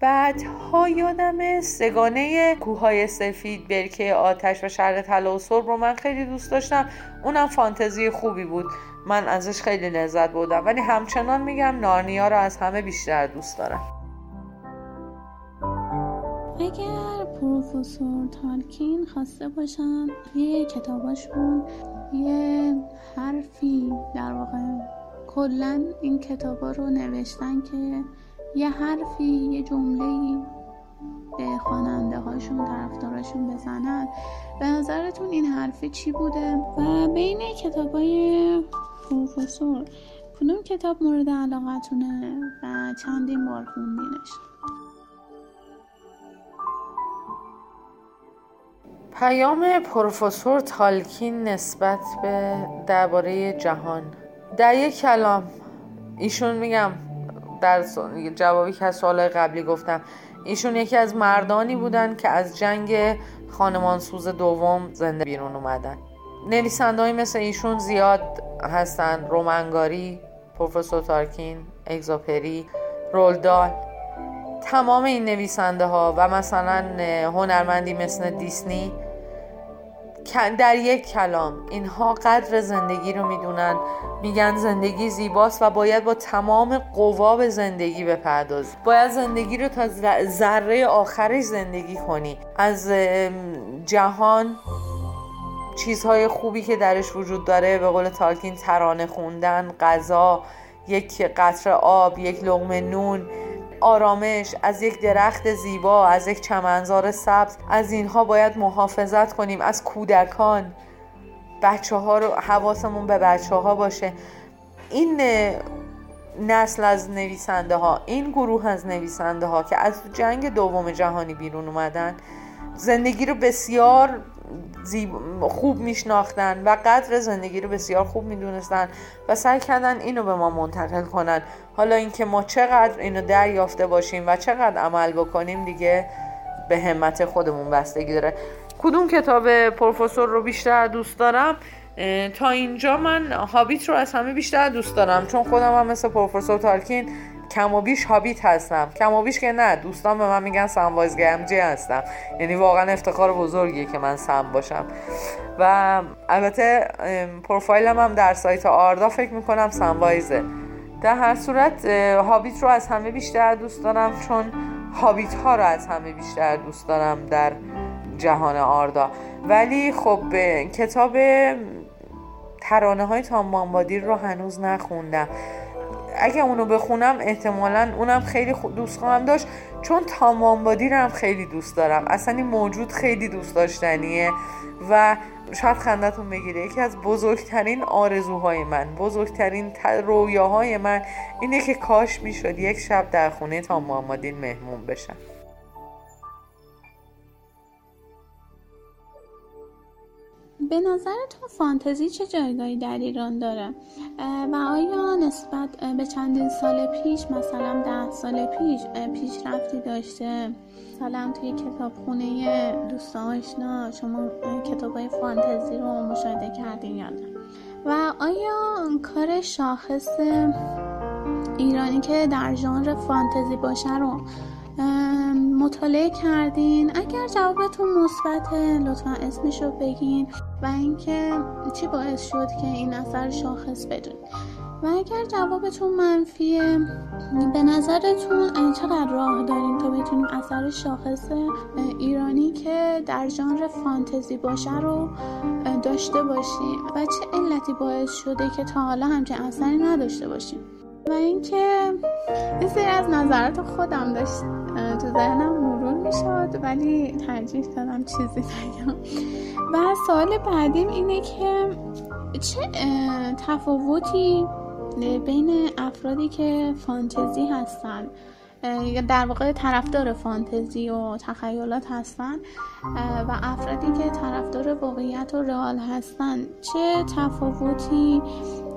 بعدها یادم سگانه کوههای سفید برکه آتش و شهر طلا و سرب رو من خیلی دوست داشتم. اونم فانتزی خوبی بود. من ازش خیلی لذت بودم ولی همچنان میگم نارنیا رو از همه بیشتر دوست دارم. پروفسور تالکین خواسته باشن یه کتاباشون یه حرفی در واقع کلا این کتابا رو نوشتن که یه حرفی یه جمله به خواننده هاشون طرفداراشون بزنن. به نظرتون این حرفی چی بوده؟ و بین کتاب های پروفسور کدوم کتاب مورد علاقتونه و چندین بار خوندینش؟ پیام پروفسور تالکین نسبت به درباره جهان. در یک کلام ایشون میگم در جوابی که از سوال قبلی گفتم ایشون یکی از مردانی بودن که از جنگ خانمانسوز دوم زنده بیرون اومدن. نویسندهایی مثل ایشون زیاد هستن. رومنگاری پروفسور تارکین اگزاپری رولدال. تمام این نویسنده ها و مثلا هنرمندی مثل دیسنی در یک کلام. اینها قدر زندگی رو می‌دونن. میگن زندگی زیباست و باید با تمام قوا به زندگی بپردازی. باید زندگی رو تا ذره آخرش زندگی کنی. از جهان چیزهای خوبی که درش وجود داره به قول تالکین ترانه خوندن غذا یک قطر آب یک لغمه نون آرامش از یک درخت زیبا از یک چمنزار سبز. از اینها باید محافظت کنیم از کودکان. بچه ها رو حواسمون به بچه ها باشه. این نسل از نویسنده ها این گروه از نویسنده ها که از جنگ دوم جهانی بیرون اومدن زندگی رو بسیار خوب میشناختن و قدر زندگی رو بسیار خوب می‌دونستن و سعی کردن اینو به ما منتقل کنن. حالا اینکه ما چقدر اینو دریافته باشیم و چقدر عمل بکنیم دیگه به همت خودمون بستگی داره. کدوم کتاب پروفسور رو بیشتر دوست دارم؟ تا اینجا من هابیت رو از همه بیشتر دوست دارم چون خودم هم مثل پروفسور تالکین کم و بیش هابیت هستم. کم بیش که نه دوستان به من میگن سموایز گمجی هستم. یعنی واقعا افتخار بزرگیه که من سم باشم. و البته پروفایلم هم در سایت آردا فکر می‌کنم سموایزه در هر صورت هابیت رو از همه بیشتر دوست دارم چون هابیت ها رو از همه بیشتر دوست دارم در جهان آردا. ولی خب کتاب ترانه های تام رو هنوز نخوندم. اگه اونو بخونم احتمالا اونم خیلی دوست خواهم داشت. چون تامانبادی رو هم خیلی دوست دارم. اصلا این موجود خیلی دوست داشتنیه و شاید خندتون بگیره. یکی از بزرگترین آرزوهای من بزرگترین رویاهای من اینه که کاش می‌شد یک شب در خونه تا مهمون بشم. به نظرتون فانتزی چه جایگاهی در ایران داره؟ و آیا نسبت به چندین سال پیش مثلا ده سال پیش پیشرفتی داشته؟ مثلا توی کتابخونه دوست آشنا شما کتاب های فانتزی رو مشاهده کردین یا نه؟ و آیا کار شاخص ایرانی که در ژانر فانتزی باشه رو مطالعه کردین؟ اگر جوابتون مثبته لطفا اسمشو بگین و اینکه چی باعث شد که این اثر شاخص بدونید و اگر جوابتون منفیه به نظرتون چقدر راه داریم تا بتونیم اثر شاخص ایرانی که در ژانر فانتزی باشه رو داشته باشیم و چه علتی باعث شده که تا حالا همچین اثری نداشته باشیم و اینکه این سری از نظرات خودم داشت تو ذهنم مرور می‌شد ولی ترجیح دادم چیزی بگم و سوال بعدیم اینه که چه تفاوتی بین افرادی که فانتزی هستن در واقع طرفدار فانتزی و تخیلات هستن و افرادی که طرفدار واقعیت و رئال هستن چه تفاوتی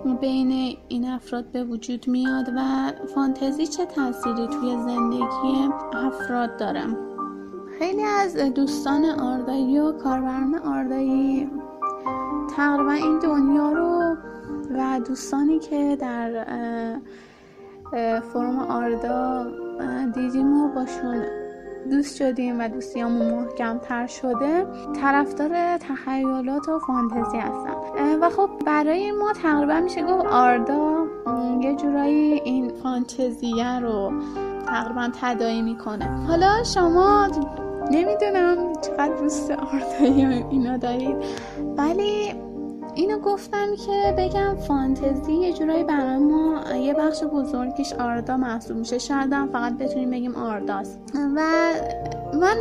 بین این افراد به وجود میاد و فانتزی چه تأثیری توی زندگی افراد داره؟ خیلی از دوستان آردایی و کاربران آردایی تقریبا این دنیا رو و دوستانی که در فرم آردا دیدیم و باشون دوست شدیم و دوستیامون محکمتر شده طرفدار تخیلات و فانتزی هستن. و خب برای ما تقریبا میشه گفت آردا یه جورایی این فانتزیه رو تقریبا تدایی می‌کنه. حالا شما نمی‌دونم چقدر دوست آردایی اینا دارید ولی اینو گفتم که بگم فانتزی یه جورایی برای ما یه بخش بزرگیش آردا محسوب میشه. شاید هم فقط بتونیم بگیم آرداست. و من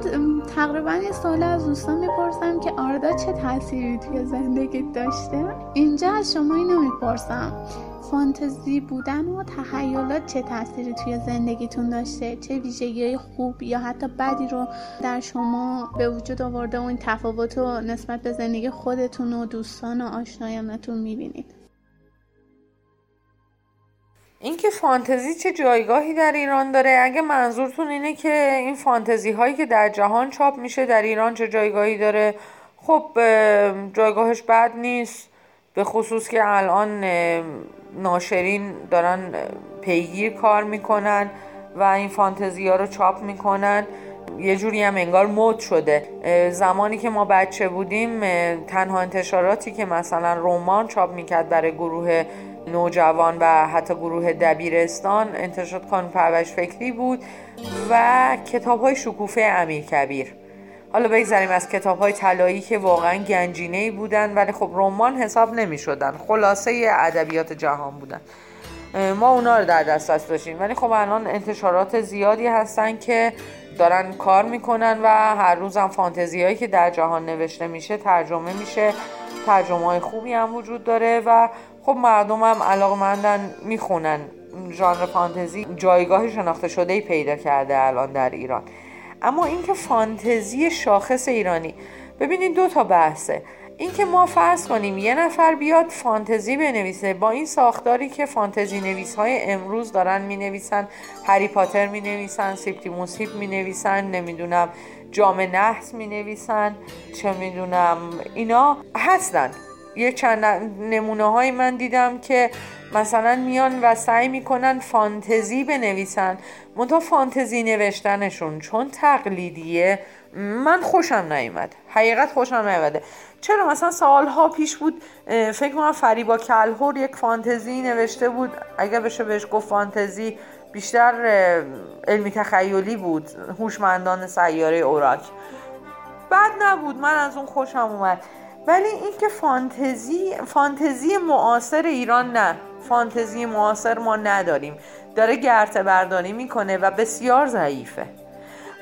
تقریبا یه سال از دوستان می‌پرسم که آردا چه تاثیری توی زندگی داشته؟ اینجا از شما اینو می‌پرسم. فانتزی بودن و تخیلات چه تأثیری توی زندگیتون داشته؟ چه ویژگی خوب یا حتی بدی رو در شما به وجود آورده و این تفاوت رو نسبت به زندگی خودتون و دوستان و آشنایانتون می‌بینید؟ اینکه فانتزی چه جایگاهی در ایران داره؟ اگه منظورتون اینه که این فانتزی هایی که در جهان چاپ میشه در ایران چه جایگاهی داره؟ خب جایگاهش بد نیست به خصوص که الان ناشرین دارن پیگیر کار می‌کنن و این فانتزی ها رو چاپ می‌کنن. یه جوری هم انگار مد شده. زمانی که ما بچه بودیم تنها انتشاراتی که مثلا رمان چاپ می‌کرد برای گروه نوجوان و حتی گروه دبیرستان انتشارات کانون پرورش فکری بود و کتاب های شکوفه امیر کبیر. حالا بگذاریم از کتاب های طلایی که واقعا گنجینه بودن ولی خب رمان حساب نمی شدن خلاصه ادبیات جهان بودن. ما اونا رو در دسترس داشتیم. ولی خب الان انتشارات زیادی هستن که دارن کار می‌کنن و هر روزم فانتزی هایی که در جهان نوشته میشه ترجمه میشه. ترجمه های خوبی هم وجود داره و خب مردم هم علاقمندن می‌خونن. ژانر فانتزی جایگاه شناخته شده ای پیدا کرده الان در ایران. اما اینکه فانتزی شاخص ایرانی ببینید دو تا بحثه. اینکه ما فرض کنیم یه نفر بیاد فانتزی بنویسه با این ساختاری که فانتزی نویس های امروز دارن می نویسن هری پاتر می نویسن سیپتیموس هیپ می نویسن نمی‌دونم جام نحس می نویسن چه می‌دونم اینا هستن. یه چند نمونه های من دیدم که مثلا میان و سعی می‌کنن فانتزی بنویسن. منتها فانتزی نوشتنشون چون تقلیدیه من خوشم نیومد. حقیقت خوشم نیومده چرا؟ مثلا سالها پیش بود فکر کنم فریبا کلهور یک فانتزی نوشته بود. اگر بشه بهش گفت فانتزی بیشتر علمی تخیلی بود. هوشمندان سیاره اوراک. بد نبود. من از اون خوشم اومد. ولی اینکه فانتزی فانتزی معاصر ایران نه. فانتزی معاصر ما نداریم. داره گرته برداری می‌کنه و بسیار ضعیفه.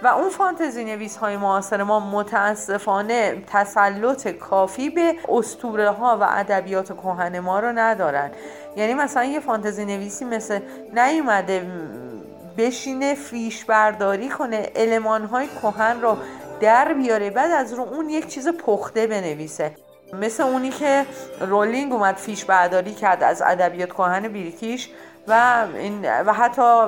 و اون فانتزی نویس های معاصر ما متاسفانه تسلط کافی به استوره ها و ادبیات کهن ما رو ندارن. یعنی مثلا یه فانتزی نویسی مثل نیومده بشینه فیش برداری کنه علمان های کهن رو در بیاره بعد از رو اون یک چیز پخته بنویسه. مثل اونی که رولینگ اومد فیش برداری کرد از ادبیات کهن بریتیش و این و حتی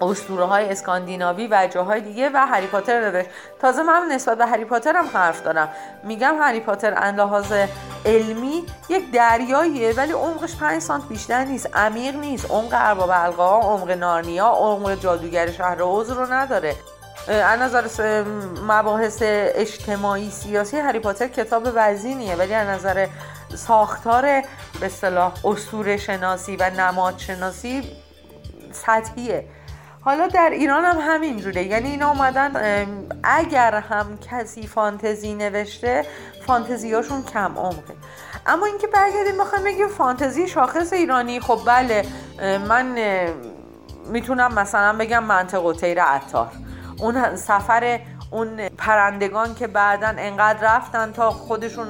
اسطوره های اسکاندیناوی و جاهای دیگه و هری پاتر نوشت تازه من نسبت به هری پاتر هم حرف دارم. میگم هری پاتر ان لحاظ علمی یک دریاییه ولی عمقش 5 سانت بیشتر نیست. عمیق نیست. عمق ارباب القا عمق نارنیا عمق جادوگر شهر اوز رو نداره. از نظر مباحث اجتماعی سیاسی هری پاتر کتاب وزینیه ولی از نظر ساختار به اصطلاح اسطوره شناسی و نماد شناسی سطحیه. حالا در ایران هم همینجوره یعنی اینا اومدن اگر هم کسی فانتزی نوشته فانتزیاشون کم عمقه. اما اینکه برگردیم بخوایم بگیم فانتزی شاخص ایرانی. خب بله من می‌تونم مثلا بگم منطق و تیر عطار. اون سفر اون پرندگان که بعدا انقدر رفتن تا خودشون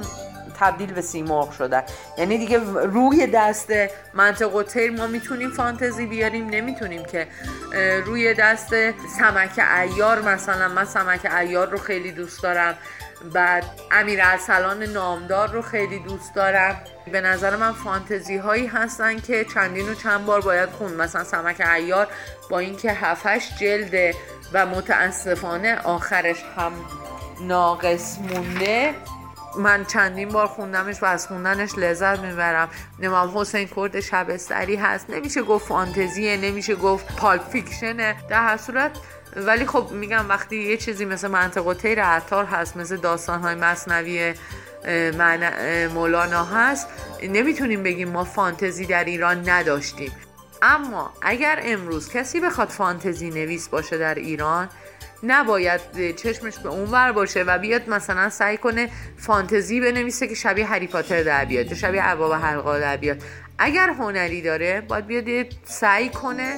تبدیل به سیمرغ شدن. یعنی دیگه روی دست منطق و تیر ما می‌تونیم فانتزی بیاریم نمی‌تونیم که روی دست سمک ایار مثلا. من سمک ایار رو خیلی دوست دارم. بعد امیر ارسلان نامدار رو خیلی دوست دارم. به نظر من فانتزی هایی هستن که چندین و چند بار باید خون مثلا سمک ایار با اینکه هفتش جلده و متاسفانه آخرش هم ناقص مونده. من چندین بار خوندمش و از خوندنش لذت می‌برم. نمام حسین کرد شبستری هست. نمیشه گفت فانتزیه نمیشه گفت پالپ فیکشنه. در هر صورت ولی خب میگم وقتی یه چیزی مثل منطق تیر عطار هست مثل داستان های مصنوی مولانا هست نمی‌تونیم بگیم ما فانتزی در ایران نداشتیم. اما اگر امروز کسی بخواد فانتزی نویس باشه در ایران نباید چشمش به اونور باشه و بیاد مثلا سعی کنه فانتزی بنویسه که شبیه هری پاتر در بیاد یا شبیه ارباب حلقا در بیاد. اگر هنری داره باید بیاد سعی کنه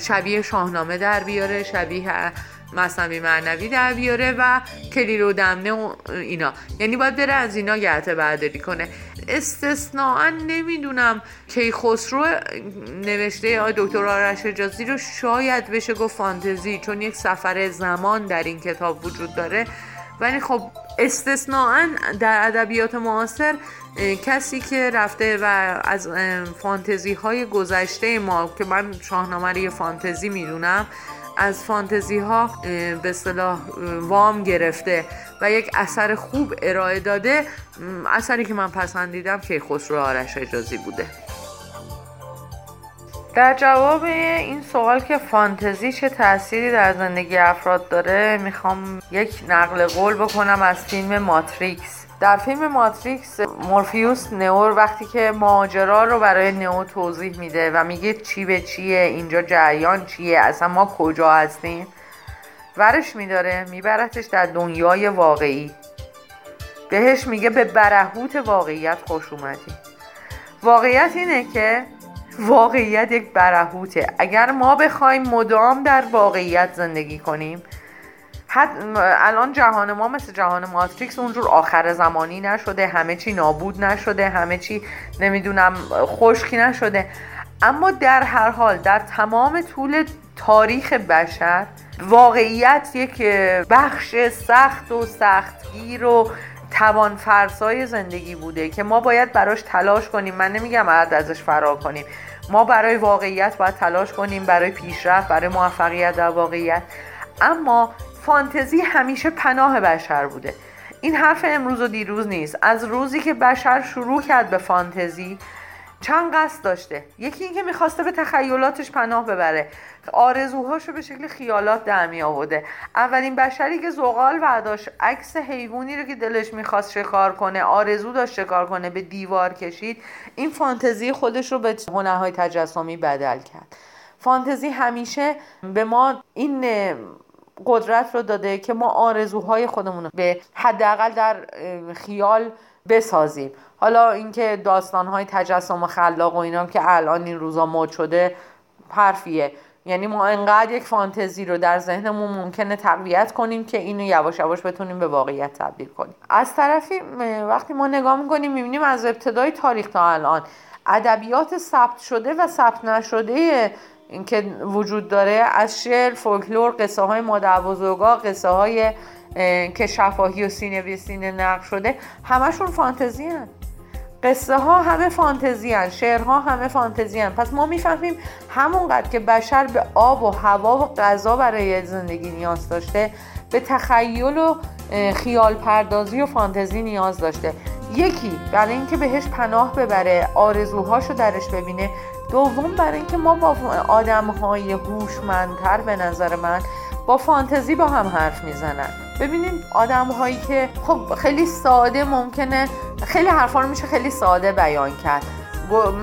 شبیه شاهنامه در بیاره شبیه مصنوی معنوی در بیاره و کلیر و دمنه و اینا. یعنی باید بره از اینا گرته برداری کنه. استثناا نمی‌دونم کی خسرو نوشته آقای دکتر آرش جازی رو شاید بشه گفت فانتزی چون یک سفر زمان در این کتاب وجود داره. ولی خب استثناا در ادبیات معاصر کسی که رفته و از فانتزی های گذشته ما که من شاهنامه فانتزی می‌دونم از فانتزی ها به صلاح وام گرفته و یک اثر خوب ارائه داده اثری که من پسندیدم که خسرو آرش اجازی بوده. در جواب این سوال که فانتزی چه تأثیری در زندگی افراد داره می‌خوام یک نقل قول بکنم از فیلم ماتریکس. در فیلم ماتریکس مورفیوس نئور وقتی که ماجرا رو برای نئو توضیح میده و میگه چی به چیه اینجا جریان چیه اصلا ما کجا هستیم؟ ورش میداره میبرتش در دنیای واقعی. بهش میگه به برهوت واقعیت خوش اومدی. واقعیت اینه که واقعیت یک برهوته. اگر ما بخوایم مدام در واقعیت زندگی کنیم حد الان جهان ما مثل جهان ماتریکس اونجور آخر زمانی نشده همه چی نابود نشده همه چی نمی‌دونم خشکی نشده. اما در هر حال در تمام طول تاریخ بشر واقعیت یک بخش سخت و سختگیر و توان فرسای زندگی بوده که ما باید براش تلاش کنیم. من نمیگم بعد ازش فرار کنیم. ما برای واقعیت باید تلاش کنیم برای پیشرفت برای موفقیت در واقعیت. اما فانتزی همیشه پناه بشر بوده. این حرف امروز و دیروز نیست. از روزی که بشر شروع کرد به فانتزی چند قصد داشته. یکی اینکه می‌خواسته به تخیلاتش پناه ببره. آرزوهاشو به شکل خیالات در می آورده. اولین بشری که زغال برداشت عکس حیوانی رو که دلش می‌خواست شکار کنه آرزو داشت شکار کنه به دیوار کشید این فانتزی خودش رو به هنرهای تجسمی بدل کرد. فانتزی همیشه به ما این قدرت رو داده که ما آرزوهای خودمون رو به حداقل در خیال بسازیم. حالا اینکه داستانهای تجسم و خلاق و اینا که الان این روزا مد شده حرفیه. یعنی ما انقدر یک فانتزی رو در ذهنمون ممکنه تقویت کنیم که اینو یواش یواش بتونیم به واقعیت تبدیل کنیم. از طرفی وقتی ما نگاه می‌کنیم می‌بینیم از ابتدای تاریخ تا الان ادبیات ثبت شده و ثبت نشده که وجود داره از شعر فولکلور قصه های مادر بزرگا قصه های که شفاهی و سینه نقل شده همشون فانتزی هن. قصه ها همه فانتزی هن. شعرها همه فانتزی هن. پس ما می‌فهمیم همونقدر که بشر به آب و هوا و غذا برای زندگی نیاز داشته به تخیل و خیال پردازی و فانتزی نیاز داشته یکی برای اینکه بهش پناه ببره آرزوهاشو درش ببینه دوم برای اینکه ما با آدم های هوشمندتر به نظر من با فانتزی با هم حرف می‌زنن ببینیم آدم هایی که خب خیلی ساده ممکنه خیلی حرفا رو میشه خیلی ساده بیان کرد.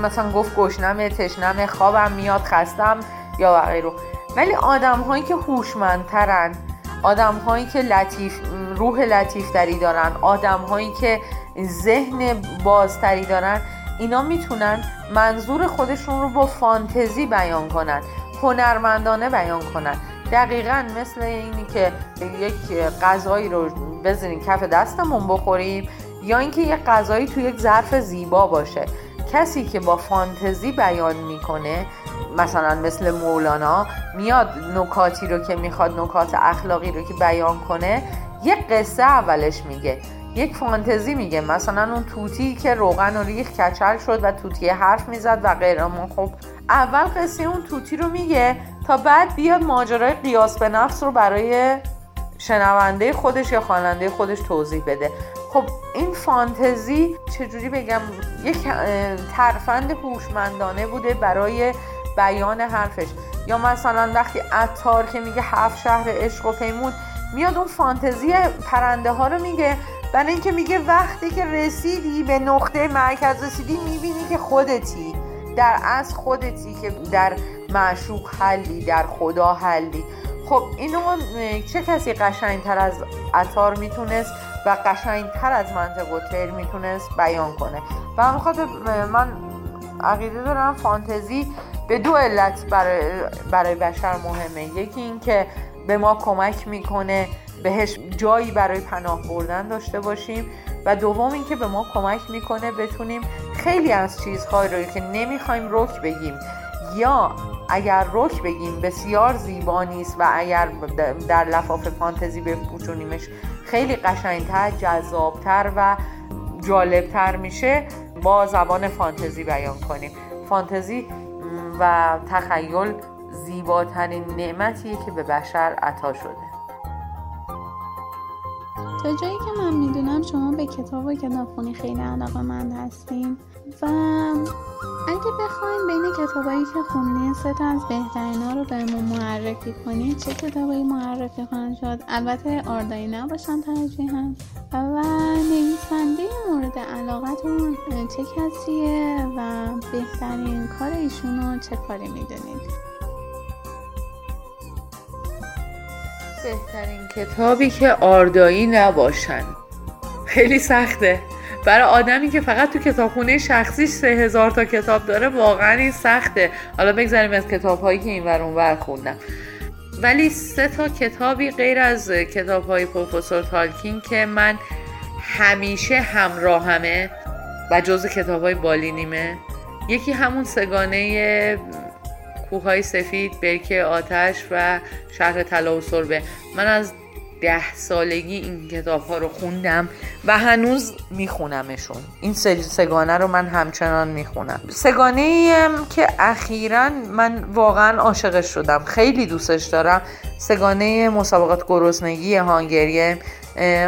مثلا گفت گشنمه تشنمه خوابم میاد خستم یا غیره ولی آدم هایی که هوشمندترن آدم هایی که لطیف روح لطیف دارن آدم هایی که ذهن بازتری دارن اینا می‌تونن منظور خودشون رو با فانتزی بیان کنن هنرمندانه بیان کنن. دقیقا مثل اینی که یک غذایی رو بزنین کف دستمون بخوریم یا اینکه یک غذایی تو یک ظرف زیبا باشه. کسی که با فانتزی بیان می‌کنه مثلا مثل مولانا میاد نکاتی رو که می‌خواد نکات اخلاقی رو که بیان کنه یک قصه اولش میگه. یک فانتزی میگه. مثلا اون توتی که روغن و ریخ کچل شد و توتی حرف می‌زد و غیره خب اول قصه اون توتی رو میگه. تا بعد بیاد ماجرای قیاس به نفس رو برای شنونده خودش یا خواننده خودش توضیح بده. خب این فانتزی چجوری بگم؟ یک ترفند هوشمندانه بوده برای بیان حرفش. یا مثلا وقتی عطار که میگه هفت شهر عشق و پیمون میاد اون فانتزی پرنده ها رو میگه. برای اینکه میگه وقتی که رسیدی به نقطه مرکز رسیدی می‌بینی که خودتی. در از خودتی که در معشوق حلی در خدا حلی. خب اینو چه کسی قشنگتر از عطار می‌تونست و قشنگتر از منطق و تیر می‌تونست بیان کنه؟ و هم من عقیده دارم فانتزی به دو علت برای, برای بشر مهمه. یکی اینکه به ما کمک می‌کنه بهش جایی برای پناه بردن داشته باشیم و دوم اینکه به ما کمک می‌کنه بتونیم خیلی از چیزهایی رو که نمی‌خوایم رک بگیم یا اگر رک بگیم بسیار زیبا نیست و اگر در لفاف فانتزی بپوشونیمش خیلی قشنگتر جذابتر و جالبتر میشه با زبان فانتزی بیان کنیم. فانتزی و تخیل زیباترین نعمتیه که به بشر عطا شده. تا جایی که من می‌دونم شما به کتاب و کتابخونی خیلی علاقه من هستین. و اگه بخواین بین کتابایی که خوندین سه تا از بهترین ها رو بهمون معرفی کنید چه کتابایی معرفی خواهند شد؟ البته آردایی نباشن ترجیحاً و نویسنده مورد علاقتون چه کسیه و بهترین کار ایشون رو چه کاری می‌دونید بهترین کتابی که آردایی نباشن. خیلی سخته. برای آدمی که فقط تو کتابخونه شخصیش سه هزار تا کتاب داره واقعا این سخته. حالا بگذاریم از کتاب هایی که این ور ور خوندم ولی سه تا کتابی غیر از کتاب های پروفسور تالکین که من همیشه همراهمه و جز کتاب های بالینیمه. یکی همون سگانه کوههای سفید برکه آتش و شهر طلا و سربه. من از ده سالگی این کتاب ها رو خوندم و هنوز میخونمشون. این سگانه رو من همچنان می‌خونم. سگانه ایم که اخیرا من واقعا عاشقش شدم. خیلی دوستش دارم. سگانه مسابقات گرسنگی هانگریه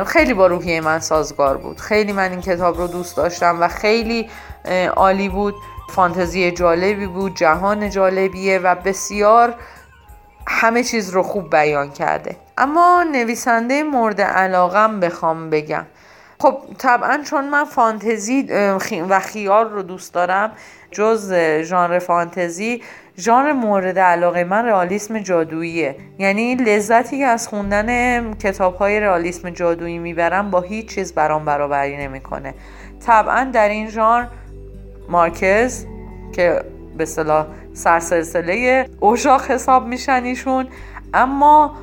خیلی با روحیه من سازگار بود. خیلی من این کتاب رو دوست داشتم و خیلی عالی بود. فانتزی جالبی بود جهان جالبیه و بسیار همه چیز رو خوب بیان کرده. اما نویسنده مورد علاقم بخوام بگم. خب طبعا چون من فانتزی و خیال رو دوست دارم جز ژانر فانتزی ژانر مورد علاقه من رئالیسم جادوییه. یعنی لذتی که از خوندن کتاب های رئالیسم جادویی می‌برم با هیچ چیز برام برابری نمی‌کنه. طبعا در این ژانر مارکز که به صلاح سرسلسله اوشاق حساب میشن ایشون. اما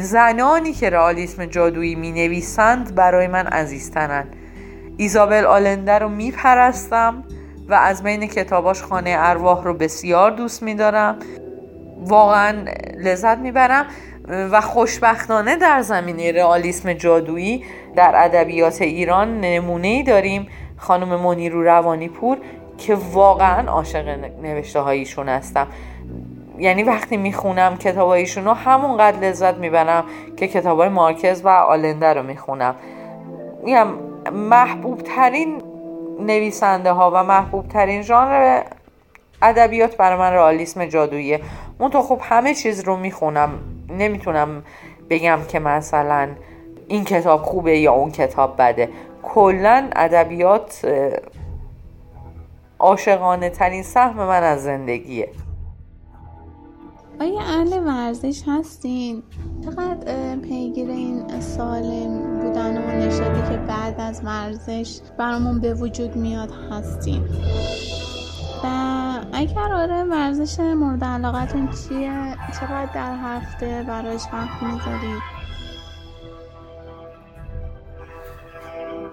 زنانی که رئالیسم جادویی می نویسند برای من عزیزترن. ایزابل آلنده رو میپرستم و از بین کتاباش خانه ارواح رو بسیار دوست میدارم. واقعا لذت می‌برم و خوشبختانه در زمینه رئالیسم جادویی در ادبیات ایران نمونه ای داریم. خانم منیرو روانی پور که واقعا عاشق نوشته هاییشون هستم. یعنی وقتی می‌خونم کتاب هاییشون رو همونقدر لذت می‌برم که کتاب های مارکز و آلنده رو می‌خونم. میگم محبوب ترین نویسنده ها و محبوب ترین ژانر ادبیات برای من رئالیسم جادوییه. اون تو خب همه چیز رو می‌خونم. نمی‌تونم بگم که مثلا این کتاب خوبه یا اون کتاب بده. کلا ادبیات عاشقانه ترین سهم من از زندگیه آیا اهل ورزش هستین؟ چقدر پیگیر این سالم بودن و نشاطی که بعد از ورزش برامون به وجود میاد هستین و اگر آره ورزش مورد علاقتون چیه؟ چقدر در هفته براش وقت می‌ذارید؟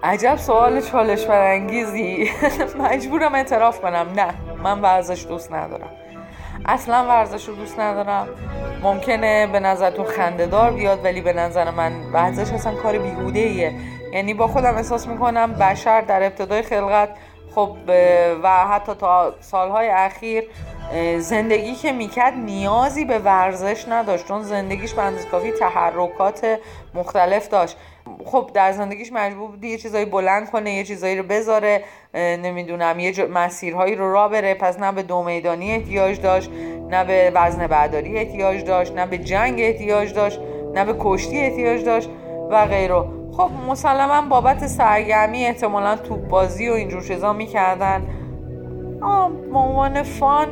عجب سوال چالش برانگیزی. مجبورم اعتراف کنم. نه من ورزش دوست ندارم. اصلا ورزش رو دوست ندارم. ممکنه به نظرتون خندهدار بیاد ولی به نظر من ورزش اصلا کار بیهوده ایه یعنی با خودم احساس می‌کنم بشر در ابتدای خلقت خب و حتی تا سالهای اخیر زندگی که می‌کرد نیازی به ورزش نداشت چون زندگیش به کافی تحرکات مختلف داشت. خب در زندگیش مجبور بود یه چیزایی بلند کنه یه چیزایی رو بذاره نمی‌دونم یه مسیرهایی رو را بره. پس نه به دو میدانی احتیاج داشت نه به وزن برداری احتیاج داشت نه به جنگ احتیاج داشت نه به کشتی احتیاج داشت و غیره. خب مسلما بابت سرگرمی احتمالا توپ بازی و اینجور چیزا می‌کردن. به عنوان فان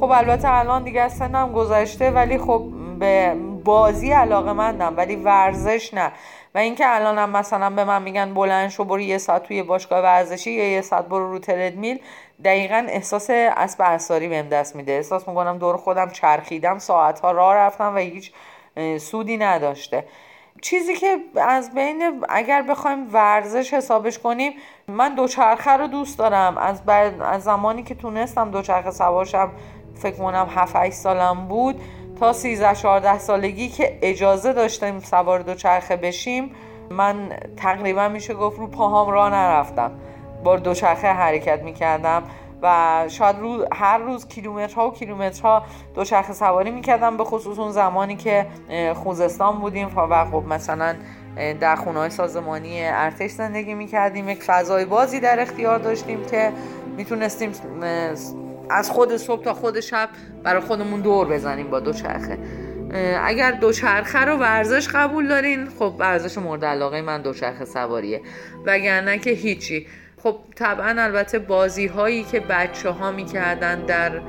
خب البته الان دیگه سنم گذشته ولی خب به بازی علاقه مندم ولی ورزش نه. و اینکه الان هم مثلا به من میگن بلند شو برو یه ساعت توی باشگاه ورزشی یا یه ساعت برو رو تردمیل دقیقا احساس اسب اثاری بهم دست میده. احساس می‌کنم دور خودم چرخیدم ساعت ها راه رفتم و هیچ سودی نداشته. چیزی که از بین اگر بخوایم ورزش حسابش کنیم من دوچرخه رو دوست دارم. از, از زمانی که تونستم دوچرخه سوارشم فکر کنم 7 8 سالم بود تا 13 14 سالگی که اجازه داشتیم سوار دوچرخه بشیم من تقریبا میشه گفت رو پاهام راه نرفتم. با دوچرخه حرکت می‌کردم و شاید رو هر روز کیلومترها و کیلومترها دوچرخه سواری می‌کردم به خصوص اون زمانی که خوزستان بودیم و خب مثلا در خونه های سازمانی ارتش زندگی می‌کردیم. یک فضای بازی در اختیار داشتیم که می‌تونستیم از خود صبح تا خود شب برای خودمون دور بزنیم با دوچرخه. اگر دوچرخه رو ورزش قبول دارین خب ورزش مورد علاقه من دوچرخه سواریه. وگرنه که هیچی. خب طبعا البته بازی هایی که بچه ها می‌کردن در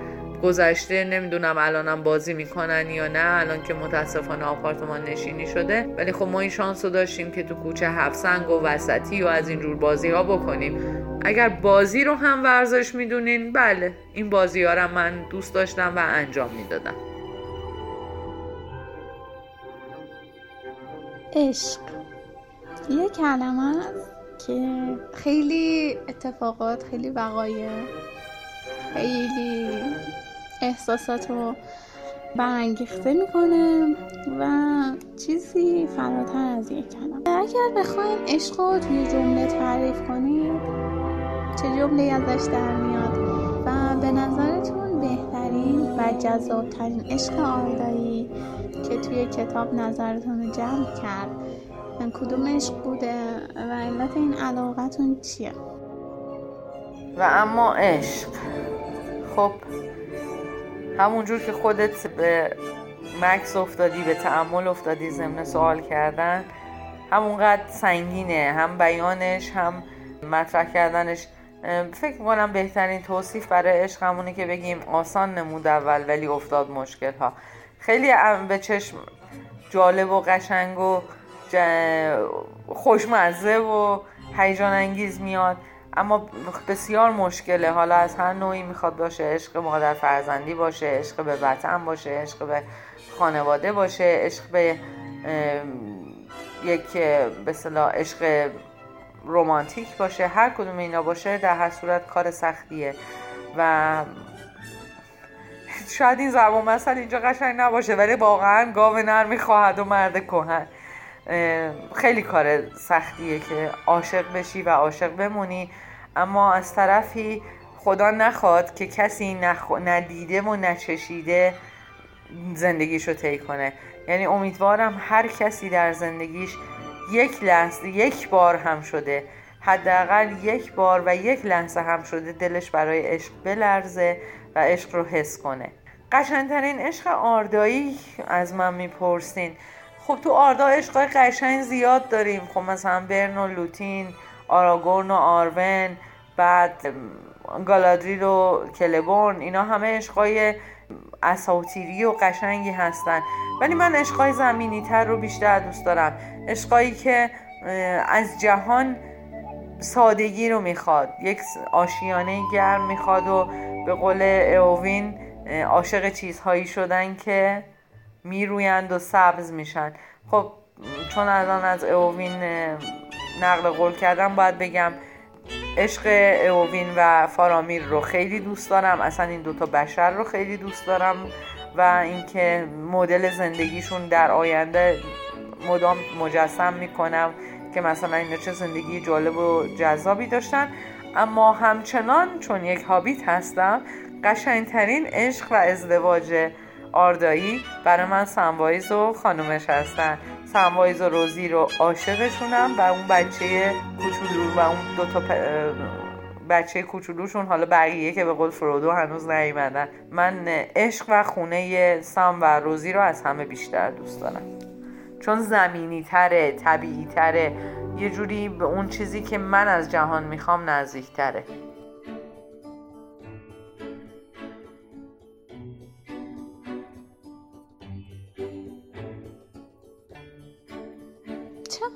گذشته نمی‌دونم الانم بازی می‌کنن یا نه الان که متاسفانه آپارتمان نشینی شده. ولی خب ما این شانس رو داشتیم که تو کوچه هفسنگ و وسطی و از اینجور بازی ها بکنیم. اگر بازی رو هم ورزش می‌دونین بله این بازی ها رو من دوست داشتم و انجام می‌دادم. عشق. یه کلمه که خیلی اتفاقات خیلی وقایع خیلی احساسات رو برانگیخته می‌کنه و چیزی فراتر از یک کلمه. اگر بخوایم عشق رو توی جمله تعریف کنیم چه جمله ازش در میاد؟ و به نظرتون بهترین و جذابترین عشق آردایی که توی کتاب نظرتون رو جمع کرد کدوم عشق بوده و علت این علاقتون چیه؟ و اما عشق. خب همونجور که خودت به مکس افتادی به تعمل افتادی ضمن سوال کردن همونقدر سنگینه هم بیانش هم مطرح کردنش. فکر می‌کنم بهترین توصیف برای عشق همونه که بگیم آسان نمود اول ولی افتاد مشکل ها خیلی به چشم جالب و قشنگ و خوشمزه و هیجان انگیز میاد. اما بسیار مشکله. حالا از هر نوعی می‌خواد باشه عشق مادر فرزندی باشه عشق به وطن باشه عشق به خانواده باشه عشق به یک به عشق رومانتیک باشه هر کدوم اینا باشه در هر صورت کار سختیه. و شاید این زبان مثل اینجا قشنگ نباشه ولی واقعا گاو نرمی خواهد و مرد کهن. خیلی کار سختیه که عاشق بشی و عاشق بمونی. اما از طرفی خدا نخواد که کسی نخ... ندیده و نچشیده زندگیشو طی کنه. یعنی امیدوارم هر کسی در زندگیش یک لحظه یک بار هم شده. حداقل یک بار و یک لحظه هم شده دلش برای عشق بلرزه و عشق رو حس کنه. قشنگترین عشق آردایی از من می‌پرسین. خب تو آردا عشقای قشنگ زیاد داریم. خب مثلا برن و لوتین آراگورن و آرون بعد گالادریل و کلبورن اینا همه عشقای اساطیری و قشنگی هستن. ولی من عشقای زمینی تر رو بیشتر دوست دارم. عشقایی که از جهان سادگی رو می‌خواد. یک آشیانه گرم می‌خواد و به قول اووین عاشق چیزهایی شدن که میرویند و سبز میشن. خب چون الان از اووین نقل قول کردم باید بگم عشق اووین و فارامیر رو خیلی دوست دارم. اصلا این دوتا بشر رو خیلی دوست دارم و اینکه مدل زندگیشون در آینده مدام مجسم می‌کنم که مثلا اینا چه زندگی جالب و جذابی داشتن. اما همچنان چون یک هابیت هستم قشنگترین عشق و ازدواج آردایی برای من سنوایز و خانومش هستن. سنوایز و روزی رو عاشقشونم و اون بچه کوچولو و اون دوتا پ... بچه کوچولوشون حالا بقیه که به قول فرودو هنوز نیومدن. من عشق و خونه سام و روزی رو از همه بیشتر دوست دارم. چون زمینی تره طبیعی تره یه جوری به اون چیزی که من از جهان می‌خوام نزدیک تره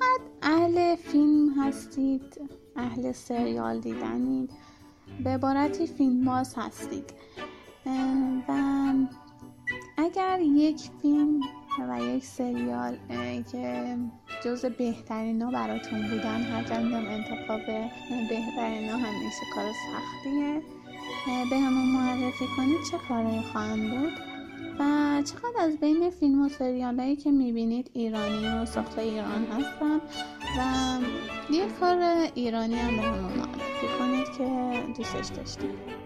چقدر اهل فیلم هستید؟ اهل سریال دیدنید. به عبارتی فیلم باز هستید. و اگر یک فیلم و یک سریال که جز بهترین ها براتون بودن هر انتخاب بهترین ها همیشه کار سختیه. به همون معرفی کنید چه کاری خواهم بود و چقدر از بین فیلم و سریال هایی که می‌بینید ایرانی و ساخت ایران هستن و یه کار ایرانی هم به همون معرفی کنید که دوستش داشتید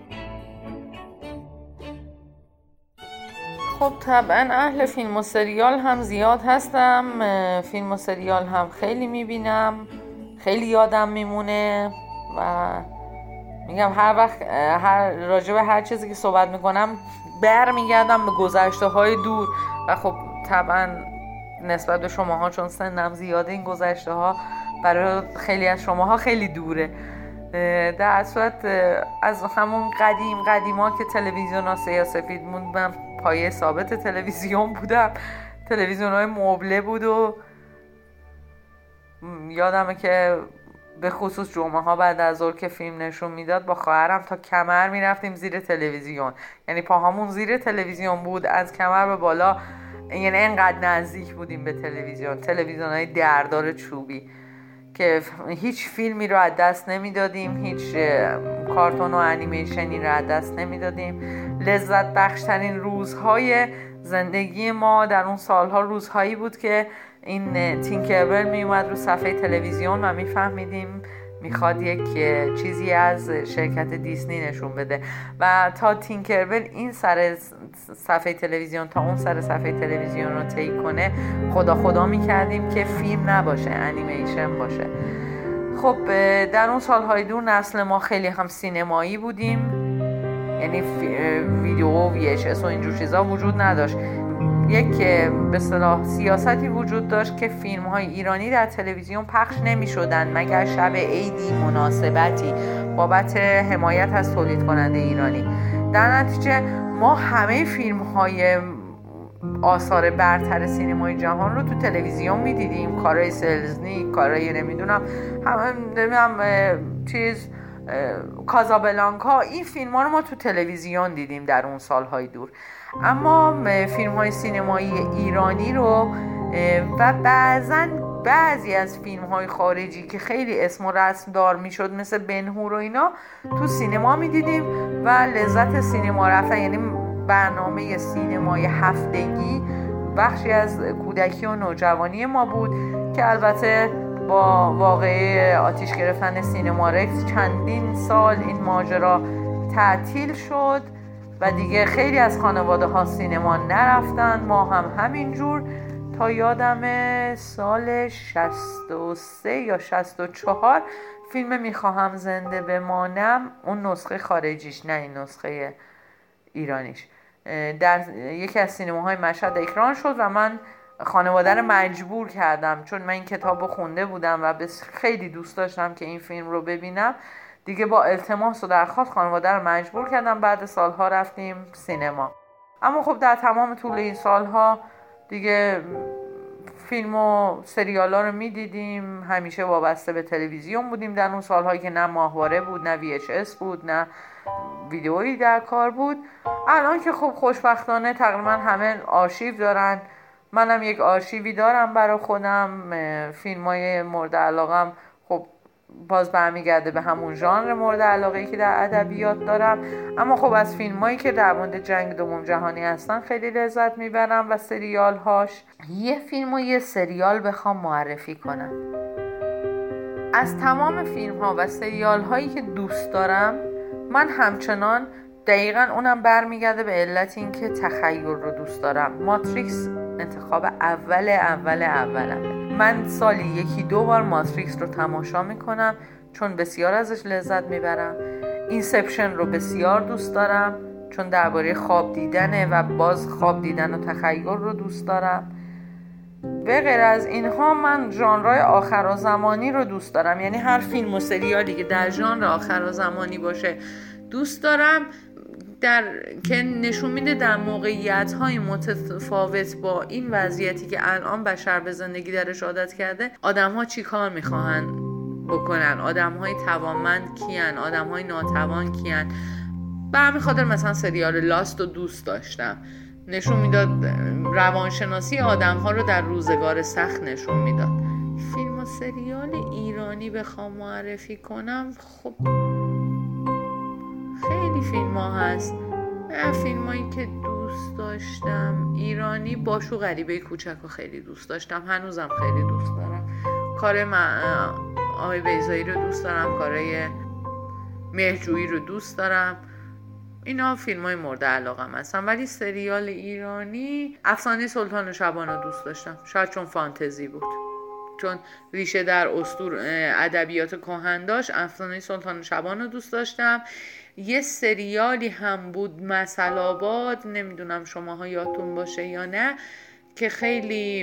خب طبعا اهل فیلم و سریال هم زیاد هستم. فیلم و سریال هم خیلی می‌بینم. خیلی یادم میمونه و میگم هر وقت هر راجع به هر چیزی که صحبت می‌کنم بر میگردم به گذشته های دور. و خب طبعا نسبت به شماها چون سنم زیاده این گذشته ها برای خیلی از شماها خیلی دوره. در صورت از همون قدیم قدیما که تلویزیون ها سفید موند من پایه ثابت تلویزیون بودم. تلویزیون های مبله بود و یادمه که به خصوص جمعه ها بعد از ظهر که فیلم نشون می‌داد با خواهرم تا کمر می‌رفتیم زیر تلویزیون. یعنی پاهامون زیر تلویزیون بود از کمر به بالا یعنی انقدر نزدیک بودیم به تلویزیون. تلویزیون های دردار چوبی که هیچ فیلمی رو از دست نمی‌دادیم هیچ کارتون و انیمیشنی رو از دست نمی‌دادیم. لذت بخشترین روزهای زندگی ما در اون سالها روزهایی بود که این تینکربل می اومد رو صفحه تلویزیون و میفهمیدیم می‌خواد یک چیزی از شرکت دیسنی نشون بده. و تا تینکربل این سر صفحه تلویزیون تا اون سر صفحه تلویزیون رو طی کنه خدا خدا می‌کردیم که فیلم نباشه انیمیشن باشه. خب در اون سالهای دور نسل ما خیلی هم سینمایی بودیم. یعنی ویدیو و VHS و اینجور چیزا وجود نداشت. یک به صلاح سیاستی وجود داشت که فیلم های ایرانی در تلویزیون پخش نمی شدن مگر شب عیدی مناسبتی بابت حمایت از تولید کننده ایرانی. در نتیجه ما همه فیلم های آثار برتر سینمای جهان رو تو تلویزیون می‌دیدیم. کارای سلزنی کارای نمی‌دونم هم چیز کازابلانکا این فیلم ها رو ما تو تلویزیون دیدیم در اون سالهای دور. اما فیلم های سینمایی ایرانی رو و بعضا بعضی از فیلم های خارجی که خیلی اسم و رسم دار می‌شد مثل بنهور و اینا تو سینما می‌دیدیم و لذت سینما رفتن یعنی برنامه سینمای هفتگی بخشی از کودکی و نوجوانی ما بود که البته با واقعه آتیش گرفتن سینما رکس چندین سال این ماجرا تعطیل شد. و دیگه خیلی از خانواده ها سینما نرفتن. ما هم همینجور تا یادم سال 63 یا 64 فیلم می‌خواهم زنده بمانم. اون نسخه خارجیش نه این نسخه ایرانیش. در یکی از سینماهای مشهد اکران شد و من خانواده رو مجبور کردم. چون من این کتاب رو خونده بودم و خیلی دوست داشتم که این فیلم رو ببینم. دیگه با التماس و درخواست خانواده رو مجبور کردم بعد سالها رفتیم سینما. اما خب در تمام طول این سالها دیگه فیلم و سریال ها رو می‌دیدیم. همیشه وابسته به تلویزیون بودیم در اون سالهایی که نه ماهواره بود نه VHS بود نه ویدئویی در کار بود. الان که خب خوشبختانه تقریبا همه آرشیو دارن. منم یک آرشیوی دارم برای خودم. فیلم های مورد علاقم باز برمیگرده به همون ژانر مورد علاقه ای که در ادبیات دارم. اما خب از فیلم هایی که در مورد جنگ دوم جهانی هستن خیلی لذت می‌برم و سریال هاش یه فیلم و یه سریال بخوام معرفی کنم. از تمام فیلم ها و سریال هایی که دوست دارم من همچنان دقیقا اونم برمیگرده به علت اینکه تخیل رو دوست دارم. ماتریکس انتخاب اول اول اولم من سالی یکی دو بار ماتریکس رو تماشا می‌کنم چون بسیار ازش لذت می‌برم. اینسپشن رو بسیار دوست دارم چون درباره خواب دیدنه و باز خواب دیدن و تخیل رو دوست دارم. به غیر از اینها من ژانرهای آخر و زمانی رو دوست دارم. یعنی هر فیلم و سریالی که در ژانر آخر و زمانی باشه دوست دارم. در که نشون میده در موقعیت های متفاوت با این وضعیتی که الان بشر به زندگی درش عادت کرده آدم ها چی کار می‌خواهن بکنن؟ آدم های توانمند کیان؟ آدم های ناتوان کیان؟ به همین خاطر مثلا سریال لاست رو دوست داشتم. نشون می‌داد روانشناسی آدم ها رو در روزگار سخت نشون می‌داد. فیلم و سریال ایرانی بخوام معرفی کنم خب خیلی فیلم ها هست. فیلم هایی که دوست داشتم ایرانی باشو غریبه کوچک و خیلی دوست داشتم. هنوزم خیلی دوست دارم. کار آقای بیزایی رو دوست دارم کارای مهجویی رو دوست دارم. اینا فیلم های مورد علاقه هستن. ولی سریال ایرانی افسانه سلطان و شبان رو دوست داشتم. شاید چون فانتزی بود. چون ریشه در استور ادبیات کهن داشت افسانه سلطان و شبان رو دوست داشتم. یه سریالی هم بود مثل آباد نمی‌دونم شماها یادتون باشه یا نه که خیلی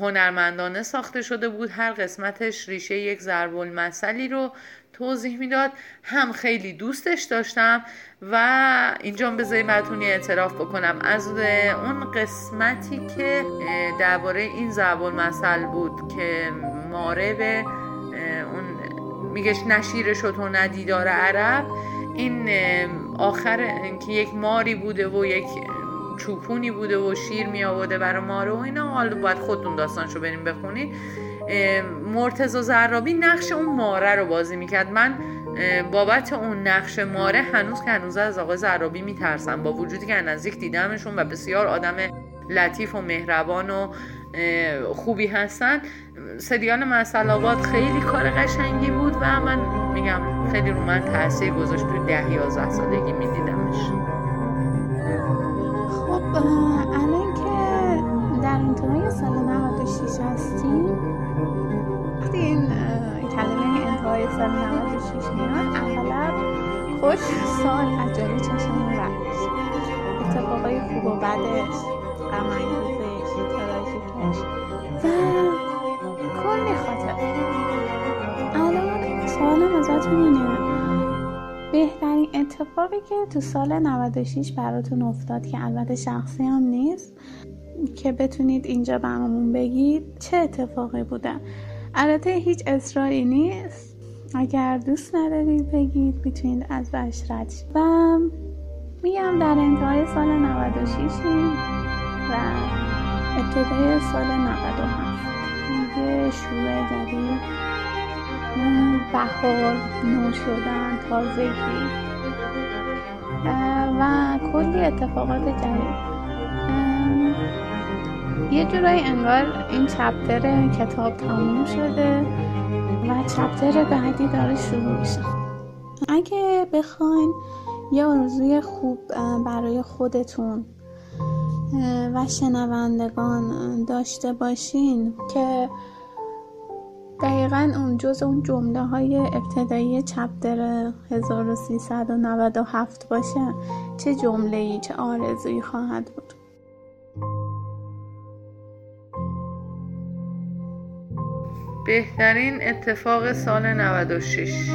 هنرمندانه ساخته شده بود. هر قسمتش ریشه یک ضرب المثلی رو توضیح می‌داد. هم خیلی دوستش داشتم و اینجا بذارید براتون اعتراف بکنم. از اون قسمتی که درباره این ضرب المثل بود که ماره به میگش نشیر شد و ندیدار عرب. این آخر که یک ماری بوده و یک چوپونی بوده و شیر می آورده برای ماره و اینا. حالا باید خودتون داستانشو بریم بخونید. مرتزا زرابی نقش اون ماره رو بازی می‌کرد. من بابت اون نقش ماره هنوز که هنوز از آقای زرابی میترسم. با وجودی که نزدیک دیدمشون و بسیار آدم لطیف و مهربان و خوبی هستن. سریال مسلابات خیلی کار قشنگی بود و من میگم خیلی رو من تاثیر گذاشت تو ده یازده سالگی میدیدمش. خب الان که در انتهای سال 96 هستیم وقتی این کلمه انتهای سال 96 میاد اغلب خوش سال از جلوی چشم رد اتفاقای خوب و بدش غم تراژیکش و کلی خاطر. الان سوالم ازتون اینه. بهترین اتفاقی که تو سال 96 براتون افتاد که البته شخصی هم نیست که بتونید اینجا برامون بگید چه اتفاقی بوده؟ البته هیچ اصراری نیست. اگر دوست ندارید بگید می‌تونید از رد و میگم در انتهای سال 96 و ابتدای سال 97 یه شروع جدید. بهار نو شدن تازگی. و کلی اتفاقات جدید. یه جورایی انگار این چپتر کتاب تموم شده و چپتر بعدی داره شروع میشه. اگه بخواین یه آرزوی خوب برای خودتون و شنوندگان داشته باشین که دقیقا اون جز اون جمله های ابتدایی چپتر 1397 باشه. چه جمله ای چه آرزویی خواهد بود؟ بهترین اتفاق سال 96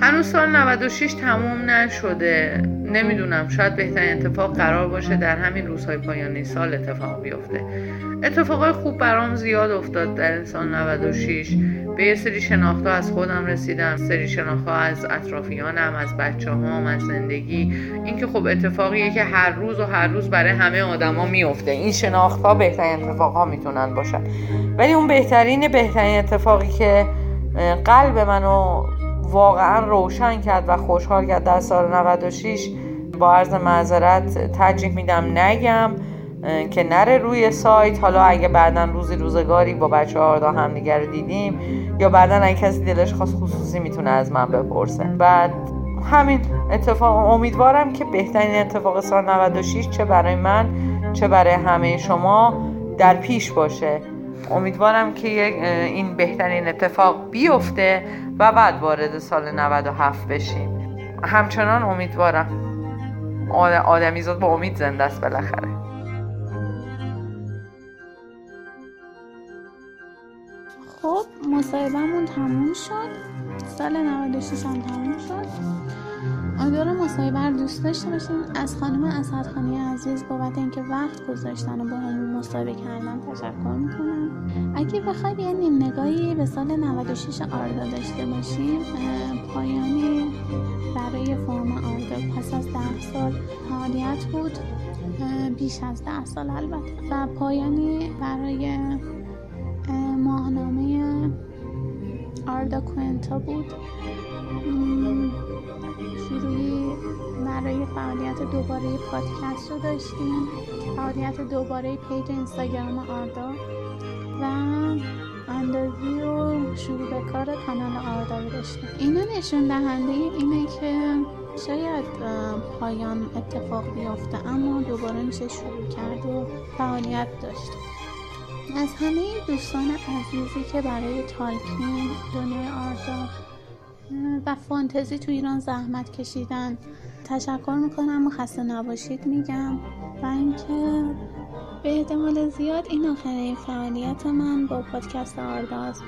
هنوز سال 96 تموم نشده. نمی‌دونم شاید بهترین اتفاق قرار باشه در همین روزهای پایانی سال اتفاق بیفته. اتفاقای خوب برام زیاد افتاد در سال 96 به یه سری شناخت از خودم رسیدم سری شناخت از اطرافیانم از بچه هم از زندگی. اینکه خب اتفاقیه که هر روز و هر روز برای همه آدما میفته این شناخت ها بهترین اتفاق ها می‌تونن باشن. ولی اون بهترین بهترین اتفاقی که قلب منو واقعا روشن کرد و خوشحال کرد. در سال 96 با عرض معذرت ترجیح میدم نگم که نره روی سایت. حالا اگه بعدا روزی روزگاری با بچه ها هم رو دیدیم یا بعدا اگه کسی دلش خواست خصوصی می‌تونه از من بپرسه. بعد همین اتفاق امیدوارم که بهترین اتفاق سال 96 چه برای من چه برای همه شما در پیش باشه. امیدوارم که این بهترین اتفاق بیفته و بعد وارد سال 97 بشیم. همچنان امیدوارم. آدمیزاد با امید زنده است بالاخره. خب مصاحبهمون تموم شد. سال 96 هم تموم شد. امیدوارم مصاحبه رو دوست داشته باشین. از خانم اسدخانی عزیز بابت اینکه وقت گذاشتن و با همون مصاحبه کردن تشکر می‌کنم. اگه بخوای یه نیم نگاهی به سال 96 آردا داشته باشیم پایانی برای فرم آردا پس از ده سال فعالیت بود. بیش از ده سال البته. و پایانی برای ماهنامه آردا کوینتا بود. شروعی برای فعالیت دوباره پادکست رو داشتیم. فعالیت دوباره پیج اینستاگرام آردا و اندازی و شروع به کار کانال آردا رو داشتیم. اینا نشون دهنده اینه که شاید پایان اتفاق بیفته اما دوباره میشه شروع کرد و فعالیت داشت. از همه دوستان عزیزی که برای تالکین دنیای آردا و فانتزی تو ایران زحمت کشیدن. تشکر می‌کنم و خسته نباشید میگم. و اینکه به احتمال زیاد این آخرین فعالیت من با پادکست آرداست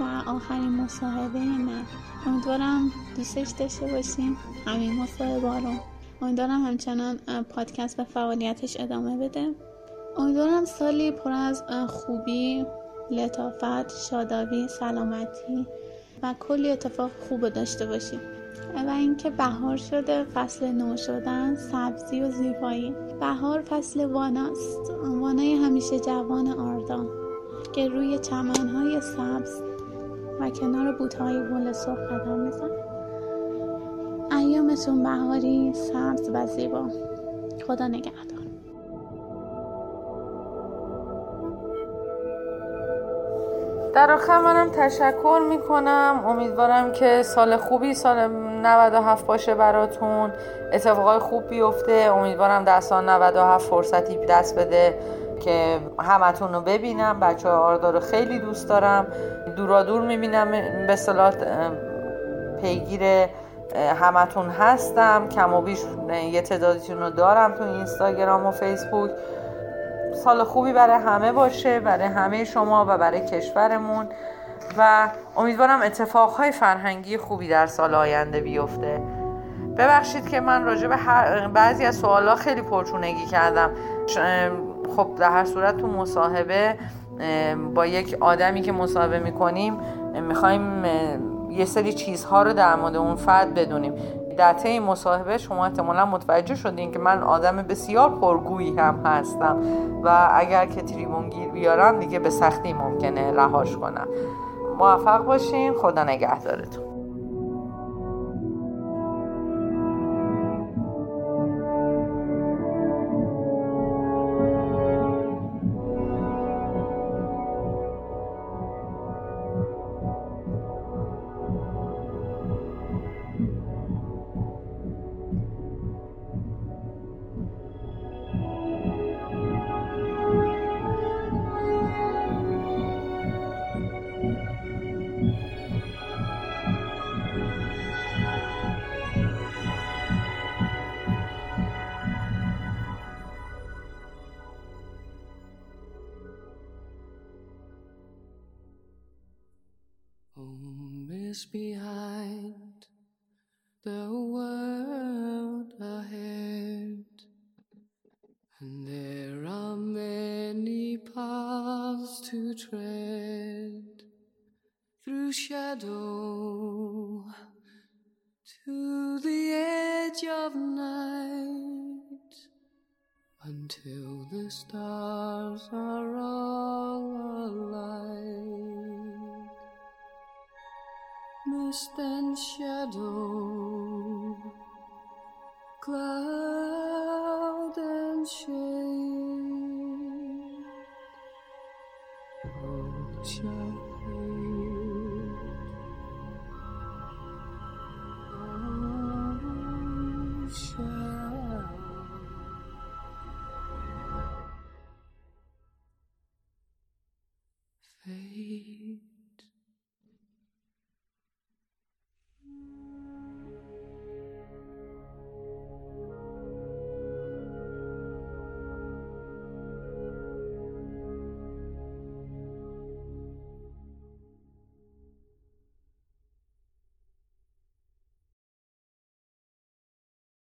و آخرین مصاحبه من امیدوارم دوستش داشته باشیم. همین مصاحبه رو امیدوارم همچنان پادکست به فعالیتش ادامه بده. امیدوارم سالی پر از خوبی لطافت شادابی سلامتی و کلی اتفاق خوب داشته باشیم. و اینکه بهار شده فصل نو شدن سبزی و زیبایی. بهار فصل واناست. وانای همیشه جوان آردا که روی چمنهای سبز و کنار بوتهای گل سرخ قدم میزن ایامتون بهاری سبز و زیبا. خدا نگهدار. در آخر منم تشکر می‌کنم. امیدوارم که سال خوبی سال 97 باشه براتون. اتفاقای خوب بیفته. امیدوارم در سال 97 فرصتی دست بده که همتون رو ببینم. بچه های آردا رو خیلی دوست دارم. دورا دور می‌بینم. به صلاح پیگیر همتون هستم. کم و بیش یه تعدادیتون رو دارم تو اینستاگرام و فیسبوک. سال خوبی برای همه باشه برای همه شما و برای کشورمون. و امیدوارم اتفاقهای فرهنگی خوبی در سال آینده بیفته. ببخشید که من راجع به بعضی از سوالا خیلی پرچونگی کردم. خب در هر صورت تو مصاحبه با یک آدمی که مصاحبه می‌کنیم می‌خوایم یه سری چیزها رو در مورد اون فرد بدونیم. در طی مصاحبه شما احتمالا متوجه شدین که من آدم بسیار پرگویی هم هستم و اگر که تریبون گیر بیارم دیگه به سختی ممکنه رهاش کنم. موفق باشین. خدا نگهدارتون.